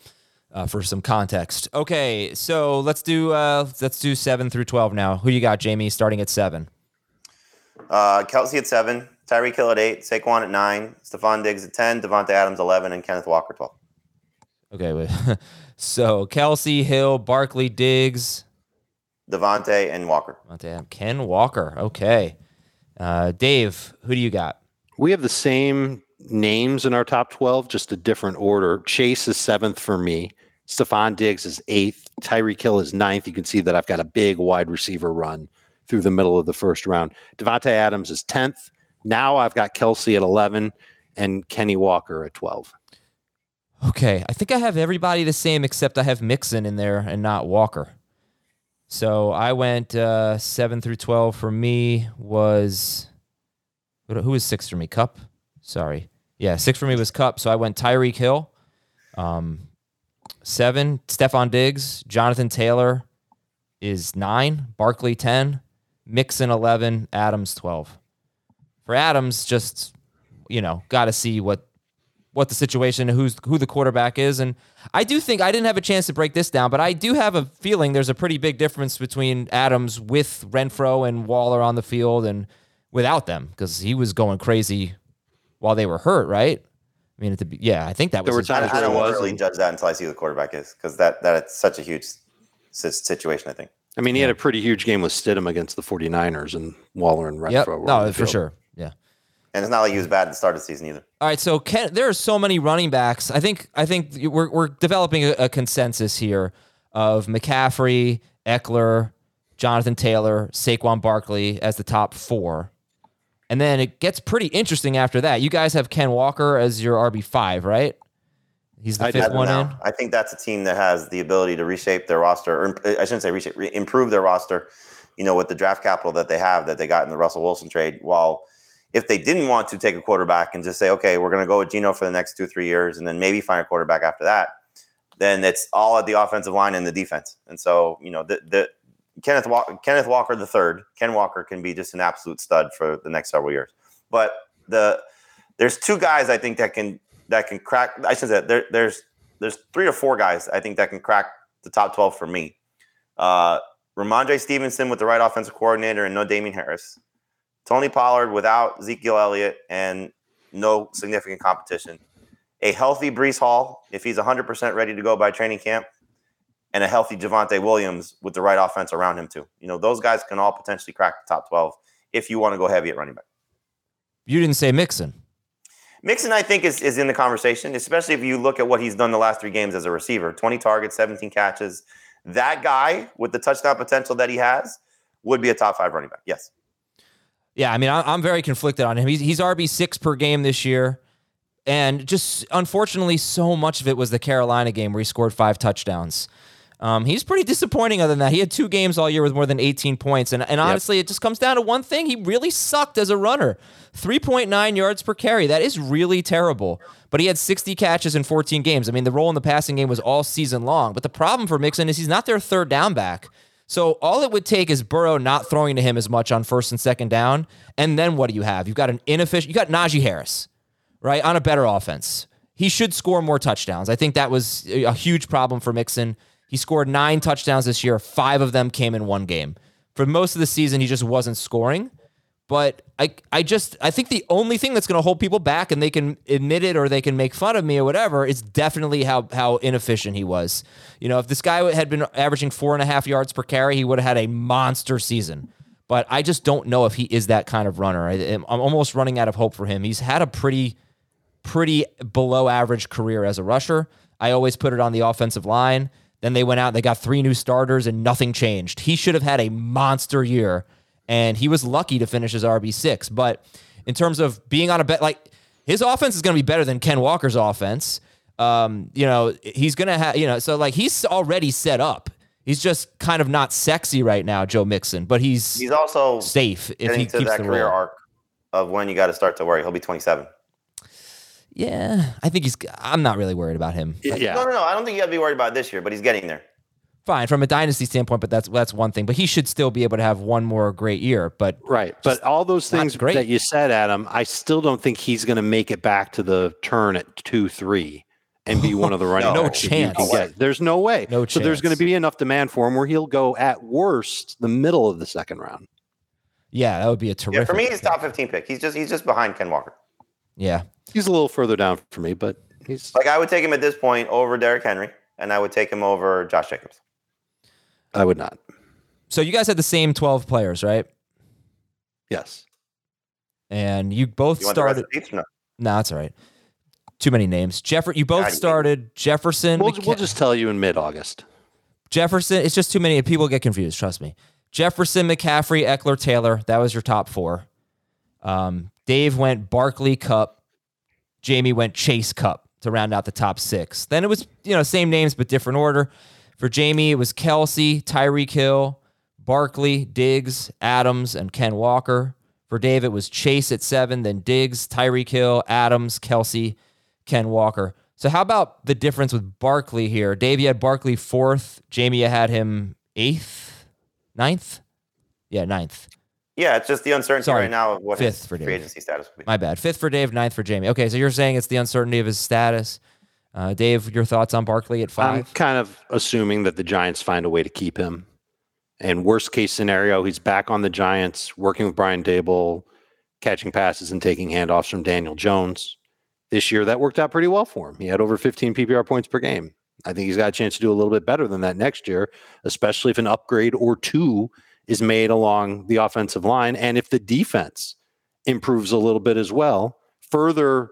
Speaker 1: uh, for some context. Okay, so let's do uh, let's do seven through twelve now. Who you got, Jamie? Starting at seven.
Speaker 2: Uh, Kelce at seven, Tyreek Hill at eight, Saquon at nine, Stefon Diggs at ten, Davante Adams eleven, and Kenneth Walker twelve.
Speaker 1: Okay, wait. *laughs* so Kelce, Hill, Barkley, Diggs,
Speaker 2: Davante, and Walker.
Speaker 1: Davante, Ken Walker. Okay, uh, Dave, who do you got?
Speaker 3: We have the same names in our top 12, just a different order. Chase is seventh for me. Stefon Diggs is eighth. Tyreek Hill is ninth. You can see that I've got a big wide receiver run through the middle of the first round. Davante Adams is 10th. Now I've got Kelce at 11 and Kenny Walker at 12.
Speaker 1: Okay. I think I have everybody the same except I have Mixon in there and not Walker. So I went uh, 7 through 12 for me was who was 6 for me? Kupp? Sorry. Yeah, 6 for me was Kupp. So I went Tyreek Hill. Um, 7 Stefon Diggs, Jonathan Taylor is 9, Barkley 10, Mixon 11, Adams 12. For Adams, just you know, got to see what what the situation, who's who the quarterback is, and I do think I didn't have a chance to break this down, but I do have a feeling there's a pretty big difference between Adams with Renfrow and Waller on the field and without them because he was going crazy while they were hurt, right? I mean, be, yeah, I think that was.
Speaker 2: There were times I, I don't really judge that until I see who the quarterback is because that that's such a huge situation. I think.
Speaker 3: I mean, he had a pretty huge game with Stidham against the 49ers and Waller and Renfrow.
Speaker 1: Yep. No, for sure. Yeah.
Speaker 2: And it's not like he was bad at the start of the season either.
Speaker 1: All right, so Ken, there are so many running backs. I think I think we're we're developing a, a consensus here of McCaffrey, Ekeler, Jonathan Taylor, Saquon Barkley as the top four. And then it gets pretty interesting after that. You guys have Ken Walker as your RB five, right? He's the I fifth one in.
Speaker 2: I think that's a team that has the ability to reshape their roster, or I shouldn't say reshape, re- improve their roster. You know, with the draft capital that they have, that they got in the Russell Wilson trade. While if they didn't want to take a quarterback and just say, okay, we're going to go with Geno for the next two, three years, and then maybe find a quarterback after that, then it's all at the offensive line and the defense. And so, you know, the, the Kenneth Walker, Kenneth Walker the third, Ken Walker can be just an absolute stud for the next several years. But the there's two guys I think that can that can crack. I should say there, there's there's three or four guys I think that can crack the top twelve for me. Uh, Rhamondre Stevenson with the right offensive coordinator and no Damien Harris. Tony Pollard without Ezekiel Elliott and no significant competition. A healthy Breece Hall if he's 100% ready to go by training camp, and a healthy Javonte Williams with the right offense around him too. You know those guys can all potentially crack the top 12 if you want to go heavy at running back.
Speaker 1: You didn't say Mixon.
Speaker 2: Mixon, I think, is, is in the conversation, especially if you look at what he's done the last three games as a receiver 20 targets, 17 catches. That guy with the touchdown potential that he has would be a top five running back. Yes.
Speaker 1: Yeah, I mean, I'm very conflicted on him. He's, he's RB six per game this year, and just unfortunately, so much of it was the Carolina game where he scored five touchdowns. Um, he's pretty disappointing. Other than that, he had two games all year with more than 18 points, and and honestly, it just comes down to one thing: he really sucked as a runner. 3.9 yards per carry. That is really terrible. But he had 60 catches in 14 games. I mean, the role in the passing game was all season long. But the problem for Mixon is he's not their third down back. So all it would take is Burrow not throwing to him as much on first and second down, and then what do you have? You've got an inefficient. You got Najee Harris, right, on a better offense. He should score more touchdowns. I think that was a huge problem for Mixon. He scored nine touchdowns this year. Five of them came in one game. For most of the season, he just wasn't scoring. But I, I just, I think the only thing that's going to hold people back, and they can admit it or they can make fun of me or whatever, is definitely how how inefficient he was. You know, if this guy had been averaging four and a half yards per carry, he would have had a monster season. But I just don't know if he is that kind of runner. I, I'm almost running out of hope for him. He's had a pretty, pretty below average career as a rusher. I always put it on the offensive line. Then they went out, they got three new starters, and nothing changed. He should have had a monster year and he was lucky to finish his RB6. But in terms of being on a bet, like his offense is going to be better than Ken Walker's offense. Um, you know, he's going to have, you know, so like he's already set up. He's just kind of not sexy right now, Joe Mixon, but he's
Speaker 2: he's also
Speaker 1: safe if he keeps
Speaker 2: that
Speaker 1: the
Speaker 2: career
Speaker 1: role.
Speaker 2: arc of when you got to start to worry. He'll be 27.
Speaker 1: Yeah, I think he's. I'm not really worried about him.
Speaker 3: Yeah.
Speaker 2: No, no, no. I don't think you got to be worried about it this year, but he's getting there.
Speaker 1: Fine from a dynasty standpoint, but that's that's one thing. But he should still be able to have one more great year. But
Speaker 3: Right. But all those things
Speaker 1: great.
Speaker 3: that you said, Adam, I still don't think he's going to make it back to the turn at 2 3 and be one of the *laughs* running
Speaker 1: No
Speaker 3: backs
Speaker 1: chance.
Speaker 3: can get. There's no way.
Speaker 1: No chance.
Speaker 3: So there's going to be enough demand for him where he'll go at worst the middle of the second round.
Speaker 1: yeah, that would be a
Speaker 2: Yeah,
Speaker 1: terrific.
Speaker 2: for me, he's top 15 pick. He's just he's just behind Ken Walker.
Speaker 1: Yeah,
Speaker 3: He's a little further down for me, but he's.
Speaker 2: Like I would take him at this point over Derrick Henry, and I would take him over Josh Jacobs.
Speaker 3: I would not.
Speaker 1: So you guys had the same 12 players, right?
Speaker 3: Yes.
Speaker 1: And you both
Speaker 2: You want the rest
Speaker 1: started.
Speaker 2: of the or no?
Speaker 1: No, that's all right. Too many names. Jeffer, you both
Speaker 2: God, you-
Speaker 1: started Jefferson.
Speaker 3: We'll,
Speaker 1: McCa-
Speaker 3: we'll just tell you in mid August.
Speaker 1: Jefferson. It's just too many. People get confused. Trust me. Jefferson, McCaffrey, Ekeler, Taylor. That was your top four. Um, Dave went Barkley Kupp. Jamie went Chase Kupp to round out the top six. Then it was you know same names but different order. For Jamie, it was Kelce, Tyreek Hill, Barkley, Diggs, Adams, and Ken Walker. For Dave, it was Chase at seven, then Diggs, Tyreek Hill, Adams, Kelce, Ken Walker. So how about the difference with Barkley here? Dave, you had Barkley fourth. Jamie, you had him eighth, ninth? Yeah, ninth.
Speaker 2: Yeah, it's just the uncertainty
Speaker 1: Sorry,
Speaker 2: right now of what
Speaker 1: fifth
Speaker 2: his
Speaker 1: for
Speaker 2: free
Speaker 1: Dave.
Speaker 2: agency status will be.
Speaker 1: My bad. Fifth for Dave, ninth for Jamie. Okay, so you're saying it's the uncertainty of his status. Uh, Dave, your thoughts on Barkley at five?
Speaker 3: I'm kind of assuming that the Giants find a way to keep him. And worst case scenario, he's back on the Giants, working with Brian Daboll, catching passes and taking handoffs from Daniel Jones. This year, that worked out pretty well for him. He had over 15 PPR points per game. I think he's got a chance to do a little bit better than that next year, especially if an upgrade or two is made along the offensive line and if the defense improves a little bit as well, further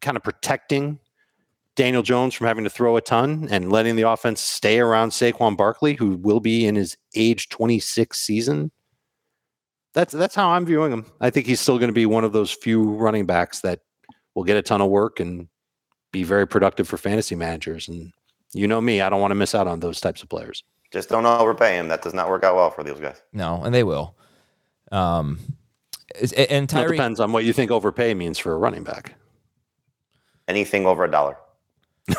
Speaker 3: kind of protecting Daniel Jones from having to throw a ton and letting the offense stay around Saquon Barkley, who will be in his age 26 season. That's that's how I'm viewing him. I think he's still going to be one of those few running backs that will get a ton of work and be very productive for fantasy managers. And you know me, I don't want to miss out on those types of players.
Speaker 2: Just don't overpay him. That does not work out well for those guys.
Speaker 1: No, and they will. Um, is- and
Speaker 3: Well, it depends on what you think overpay means for a running back.
Speaker 2: Anything over a dollar. *laughs*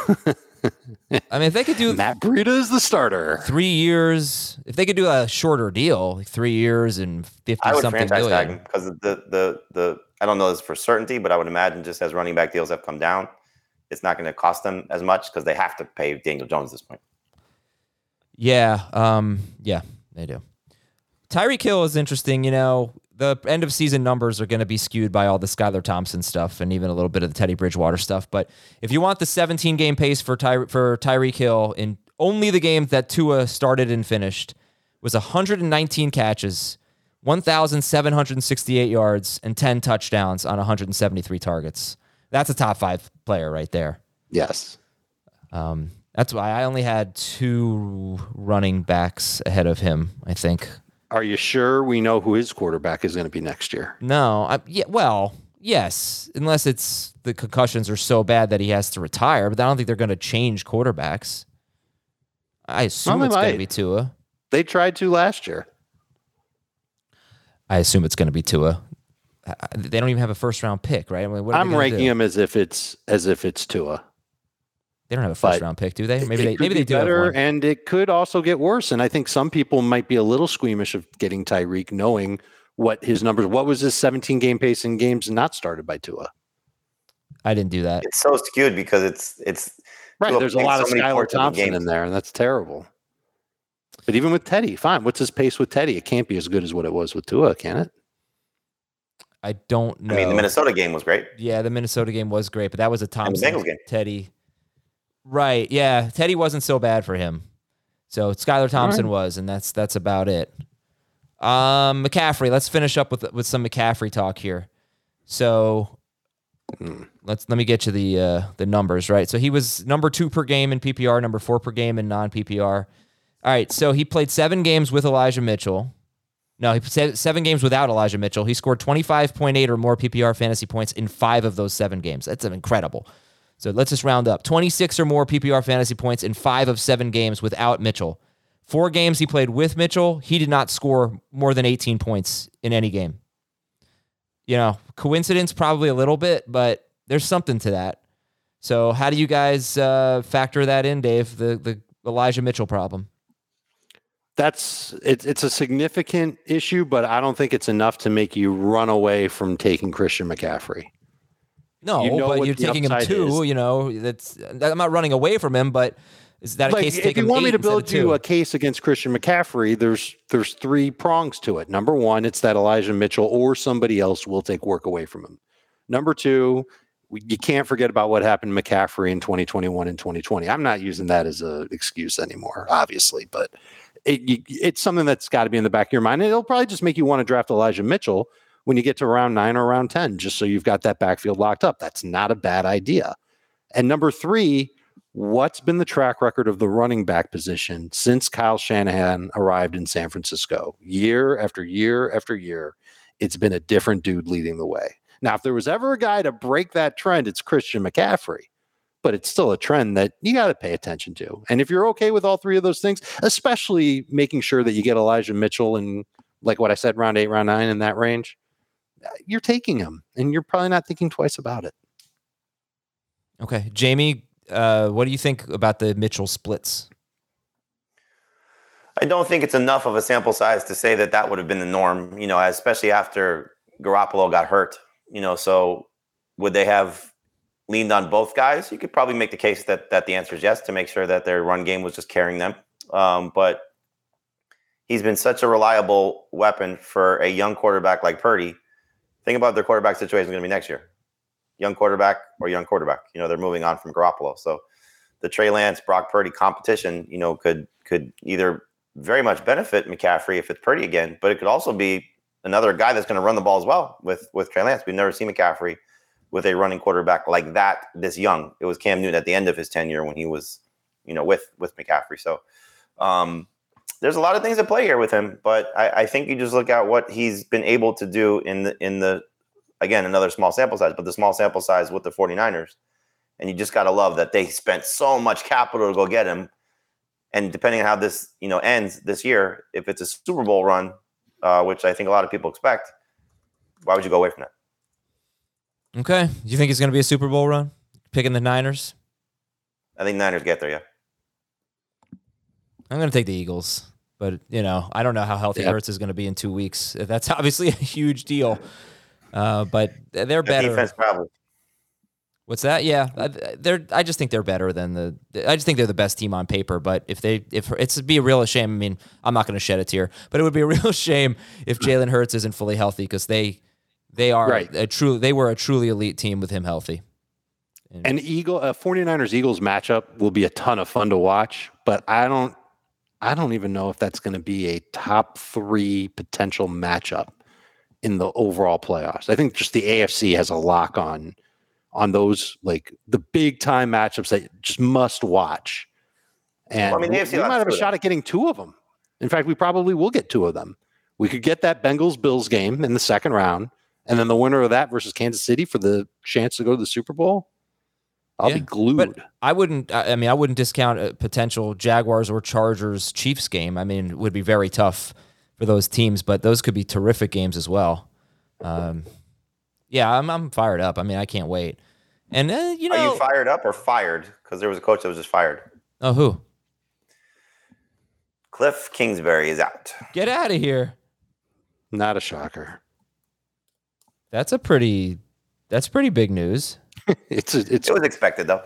Speaker 1: I mean, if they could do
Speaker 3: Matt Breida is the starter.
Speaker 1: three years, if they could do a shorter deal, like three years and fifty
Speaker 2: I would
Speaker 1: something
Speaker 2: franchise tag
Speaker 1: million.
Speaker 2: him because the the the I don't know this for certainty, but I would imagine just as running back deals have come down, it's not going to cost them as much because they have to pay Daniel Jones at this point.
Speaker 1: Yeah, um, yeah, they do. Tyreek Hill is interesting. You know, the end of season numbers are going to be skewed by all the Skylar Thompson stuff and even a little bit of the Teddy Bridgewater stuff. But if you want the 17 game pace for Ty- for Tyreek Hill in only the games that Tua started and finished was 119 catches, 1,768 yards, and 10 touchdowns on 173 targets. That's a top five player right there.
Speaker 3: Yes.
Speaker 1: Um, that's why I only had two running backs ahead of him. I think
Speaker 3: are you sure we know who his quarterback is going to be next year?
Speaker 1: No, I, yeah, well, yes, unless it's the concussions are so bad that he has to retire. But I don't think they're going to change quarterbacks. I assume
Speaker 3: they
Speaker 1: it's going to be Tua.
Speaker 3: They tried to last year.
Speaker 1: I assume it's going to be Tua. They don't even have a first round pick, right? I mean, what
Speaker 3: I'm ranking
Speaker 1: do?
Speaker 3: him as if it's as if it's Tua.
Speaker 1: They don't have a first
Speaker 3: but
Speaker 1: round pick, do they? Maybe they maybe
Speaker 3: be
Speaker 1: they do have
Speaker 3: better,
Speaker 1: one.
Speaker 3: and it could also get worse. And I think some people might be a little squeamish of getting Tyreek, knowing what his numbers. What was his 17 game pace in games not started by Tua?
Speaker 1: I didn't do that.
Speaker 2: It's so skewed because it's it's
Speaker 3: Right. There's a lot of
Speaker 2: so many
Speaker 3: Skylar
Speaker 2: parts of the
Speaker 3: Thompson
Speaker 2: game.
Speaker 3: in there, and that's terrible. But even with Teddy, fine. What's his pace with Teddy? It can't be as good as what it was with Tua, can it?
Speaker 1: I don't know.
Speaker 2: I mean, the Minnesota game was great.
Speaker 1: Yeah, the Minnesota game was great, but that was a Thompson
Speaker 2: Bengals game.
Speaker 1: Teddy. Right. Yeah. Teddy wasn't so bad for him. So Skylar Thompson was, and that's that's about it. Um, McCaffrey. Let's finish up with with some McCaffrey talk here. So let's let me get you the uh, the numbers right. So he was number two per game in PPR, number four per game in non PPR. All right. So he played seven games with Elijah Mitchell. No, he played seven games without Elijah Mitchell. He scored 25.8 or more PPR fantasy points in five of those seven games. That's incredible. So let's just round up 26 or more PPR fantasy points in five of seven games without Mitchell. Four games he played with Mitchell, he did not score more than 18 points in any game. You know, coincidence probably a little bit, but there's something to that. So how do you guys uh, factor that in, Dave? The the Elijah Mitchell problem.
Speaker 3: That's it's it's a significant issue, but I don't think it's enough to make you run away from taking Christian McCaffrey.
Speaker 1: No,
Speaker 3: You know
Speaker 1: but you're taking him two.
Speaker 3: is.
Speaker 1: You know, that's I'm not running away from him, but is that a
Speaker 3: Like,
Speaker 1: case
Speaker 3: if you want me to build you a case against Christian McCaffrey, there's there's three prongs to it. Number one, it's that Elijah Mitchell or somebody else will take work away from him. Number two, you can't forget about what happened to McCaffrey in 2021 and 2020. I'm not using that as an excuse anymore, obviously, but it, it's something that's got to be in the back of your mind. And it'll probably just make you want to draft Elijah Mitchell when you get to round nine or round 10, just so you've got that backfield locked up. That's not a bad idea. And number three, what's been the track record of the running back position since Kyle Shanahan arrived in San Francisco? Year after year after year, it's been a different dude leading the way. Now, if there was ever a guy to break that trend, it's Christian McCaffrey. But it's still a trend that you got to pay attention to. And if you're okay with all three of those things, especially making sure that you get Elijah Mitchell and like what I said, round eight, round nine in that range, you're taking him and you're probably not thinking twice about it.
Speaker 1: Okay, Jamie, uh, what do you think about the Mitchell splits?
Speaker 2: I don't think it's enough of a sample size to say that that would have been the norm, you know, especially after Garoppolo got hurt, you know. So would they have leaned on both guys? You could probably make the case that that the answer is yes to make sure that their run game was just carrying them. Um, but he's been such a reliable weapon for a young quarterback like Purdy. Think about their quarterback situation going to be next year. Young quarterback or young quarterback. You know, they're moving on from Garoppolo. So the Trey Lance, Brock Purdy competition, you know, could could either very much benefit McCaffrey if it's Purdy again, but it could also be another guy that's going to run the ball as well with with Trey Lance. We've never seen McCaffrey with a running quarterback like that this young. It was Cam Newton at the end of his tenure when he was, you know, with with McCaffrey. So um, there's a lot of things at play here with him, but I, I think you just look at what he's been able to do in the in the again another small sample size, but the small sample size with the 49ers. And you just gotta love that they spent so much capital to go get him. And depending on how this, you know, ends this year, if it's a Super Bowl run, uh, which I think a lot of people expect, why would you go away from that?
Speaker 1: Okay, you think it's going to be a Super Bowl run? Picking the Niners?
Speaker 2: I think Niners get there, yeah.
Speaker 1: I'm going to take the Eagles, but you know, I don't know how healthy
Speaker 3: Yep.
Speaker 1: Hurts is going to be in two weeks. *laughs* That's obviously a huge deal. Uh, but they're
Speaker 2: Their
Speaker 1: better.
Speaker 2: defense travels.
Speaker 1: What's that? Yeah, I- they're. I just think they're better than the. I just think they're the best team on paper. But if they, if it's be a real shame. I mean, I'm not going to shed a tear, but it would be a *laughs* real shame if Jalen Hurts isn't fully healthy because they, they are
Speaker 3: Right.
Speaker 1: a true. They were a truly elite team with him healthy.
Speaker 3: An Eagle, a 49ers Eagles matchup will be a ton of fun to watch, but I don't, I don't even know if that's going to be a top three potential matchup in the overall playoffs. I think just the AFC has a lock on, on those like the big time matchups that just must watch. And
Speaker 2: Well, I mean,
Speaker 3: we- we might have a shot at getting two of them. In fact, we probably will get two of them. We could get that Bengals Bills game in the second round, and then the winner of that versus Kansas City for the chance to go to the Super Bowl. I'll
Speaker 1: Yeah,
Speaker 3: be glued.
Speaker 1: But I wouldn't. I I mean, I wouldn't discount a potential Jaguars or Chargers Chiefs game. I mean, it would be very tough for those teams, but those could be terrific games as well. Um, yeah, I'm I'm fired up. I mean, I can't wait. And uh, you know,
Speaker 2: Are you fired up or fired? Because there was a coach that was just fired.
Speaker 1: oh who?
Speaker 2: Cliff Kingsbury is out.
Speaker 1: Get out of here.
Speaker 3: Not a shocker.
Speaker 1: That's a pretty. That's pretty big news. *laughs*
Speaker 3: It's a, it's
Speaker 2: It was expected though.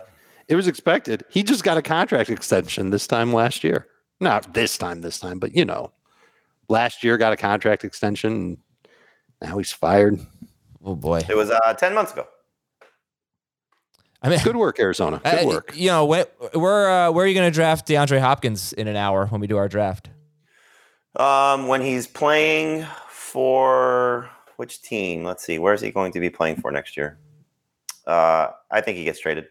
Speaker 3: it was expected. He just got a contract extension this time last year. Not this time, this time, but you know, last year got a contract extension. And now he's fired.
Speaker 1: Oh boy.
Speaker 2: It was uh, ten months ago.
Speaker 1: I mean,
Speaker 3: Good work, Arizona. Good
Speaker 1: uh,
Speaker 3: work.
Speaker 1: You know, where where, uh, where are you going to draft DeAndre Hopkins in an hour when we do our draft?
Speaker 2: Um, when he's playing for which team? Let's see. Where is he going to be playing for next year? Uh, I think he gets traded.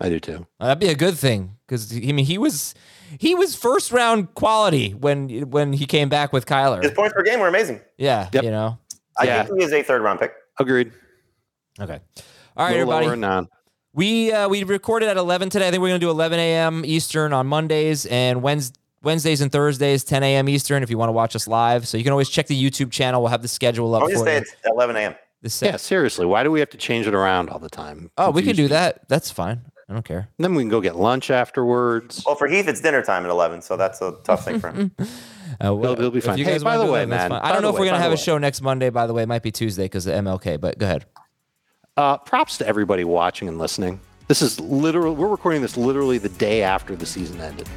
Speaker 3: I do too.
Speaker 1: Uh, That'd be a good thing because I mean he was he was first round quality when when he came back with Kyler.
Speaker 2: His points per game were amazing.
Speaker 1: Yeah,
Speaker 3: Yep.
Speaker 1: you know.
Speaker 2: I
Speaker 3: Yeah.
Speaker 2: think he is a third round pick.
Speaker 3: Agreed.
Speaker 1: Okay. All right,
Speaker 3: Little lower
Speaker 1: everybody.
Speaker 3: now.
Speaker 1: We uh, we recorded at 11 today. I think we're going to do 11 a.m. Eastern on Mondays and Wednes- Wednesdays and Thursdays 10 a.m. Eastern if you want to watch us live. So you can always check the YouTube channel. We'll have the schedule up
Speaker 2: I'm just
Speaker 1: for
Speaker 2: say
Speaker 1: you.
Speaker 2: it's 11 a.m.
Speaker 1: The se-
Speaker 3: Yeah, seriously. Why do we have to change it around all the time?
Speaker 1: Oh, we can do
Speaker 3: me.
Speaker 1: that. That's fine. I don't care.
Speaker 3: Then we can go get lunch afterwards.
Speaker 2: Well, for Heath, it's dinner time at 11, so that's a tough thing for him. *laughs*
Speaker 1: Uh, well,
Speaker 3: He'll be fine.
Speaker 1: you
Speaker 3: Hey,
Speaker 1: guys
Speaker 3: by the way,
Speaker 1: that,
Speaker 3: man, by
Speaker 1: I don't know if
Speaker 3: way,
Speaker 1: we're gonna have a show next Monday. By the way, it might be Tuesday because of MLK. But go ahead.
Speaker 3: Uh, props to everybody watching and listening. This is literally we're recording this literally the day after the season ended.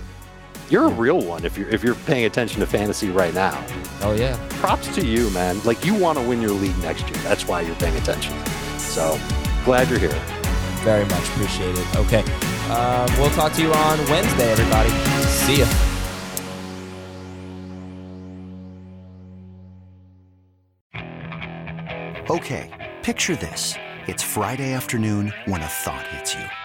Speaker 3: You're a real one if you're if you're paying attention to fantasy right now.
Speaker 1: Oh yeah.
Speaker 3: Props to you, man. Like you want to win your league next year. That's why you're paying attention. So glad you're here.
Speaker 1: Very much appreciate it. Okay. Um, we'll talk to you on Wednesday, everybody. See ya.
Speaker 7: Okay, picture this. It's Friday afternoon when a thought hits you.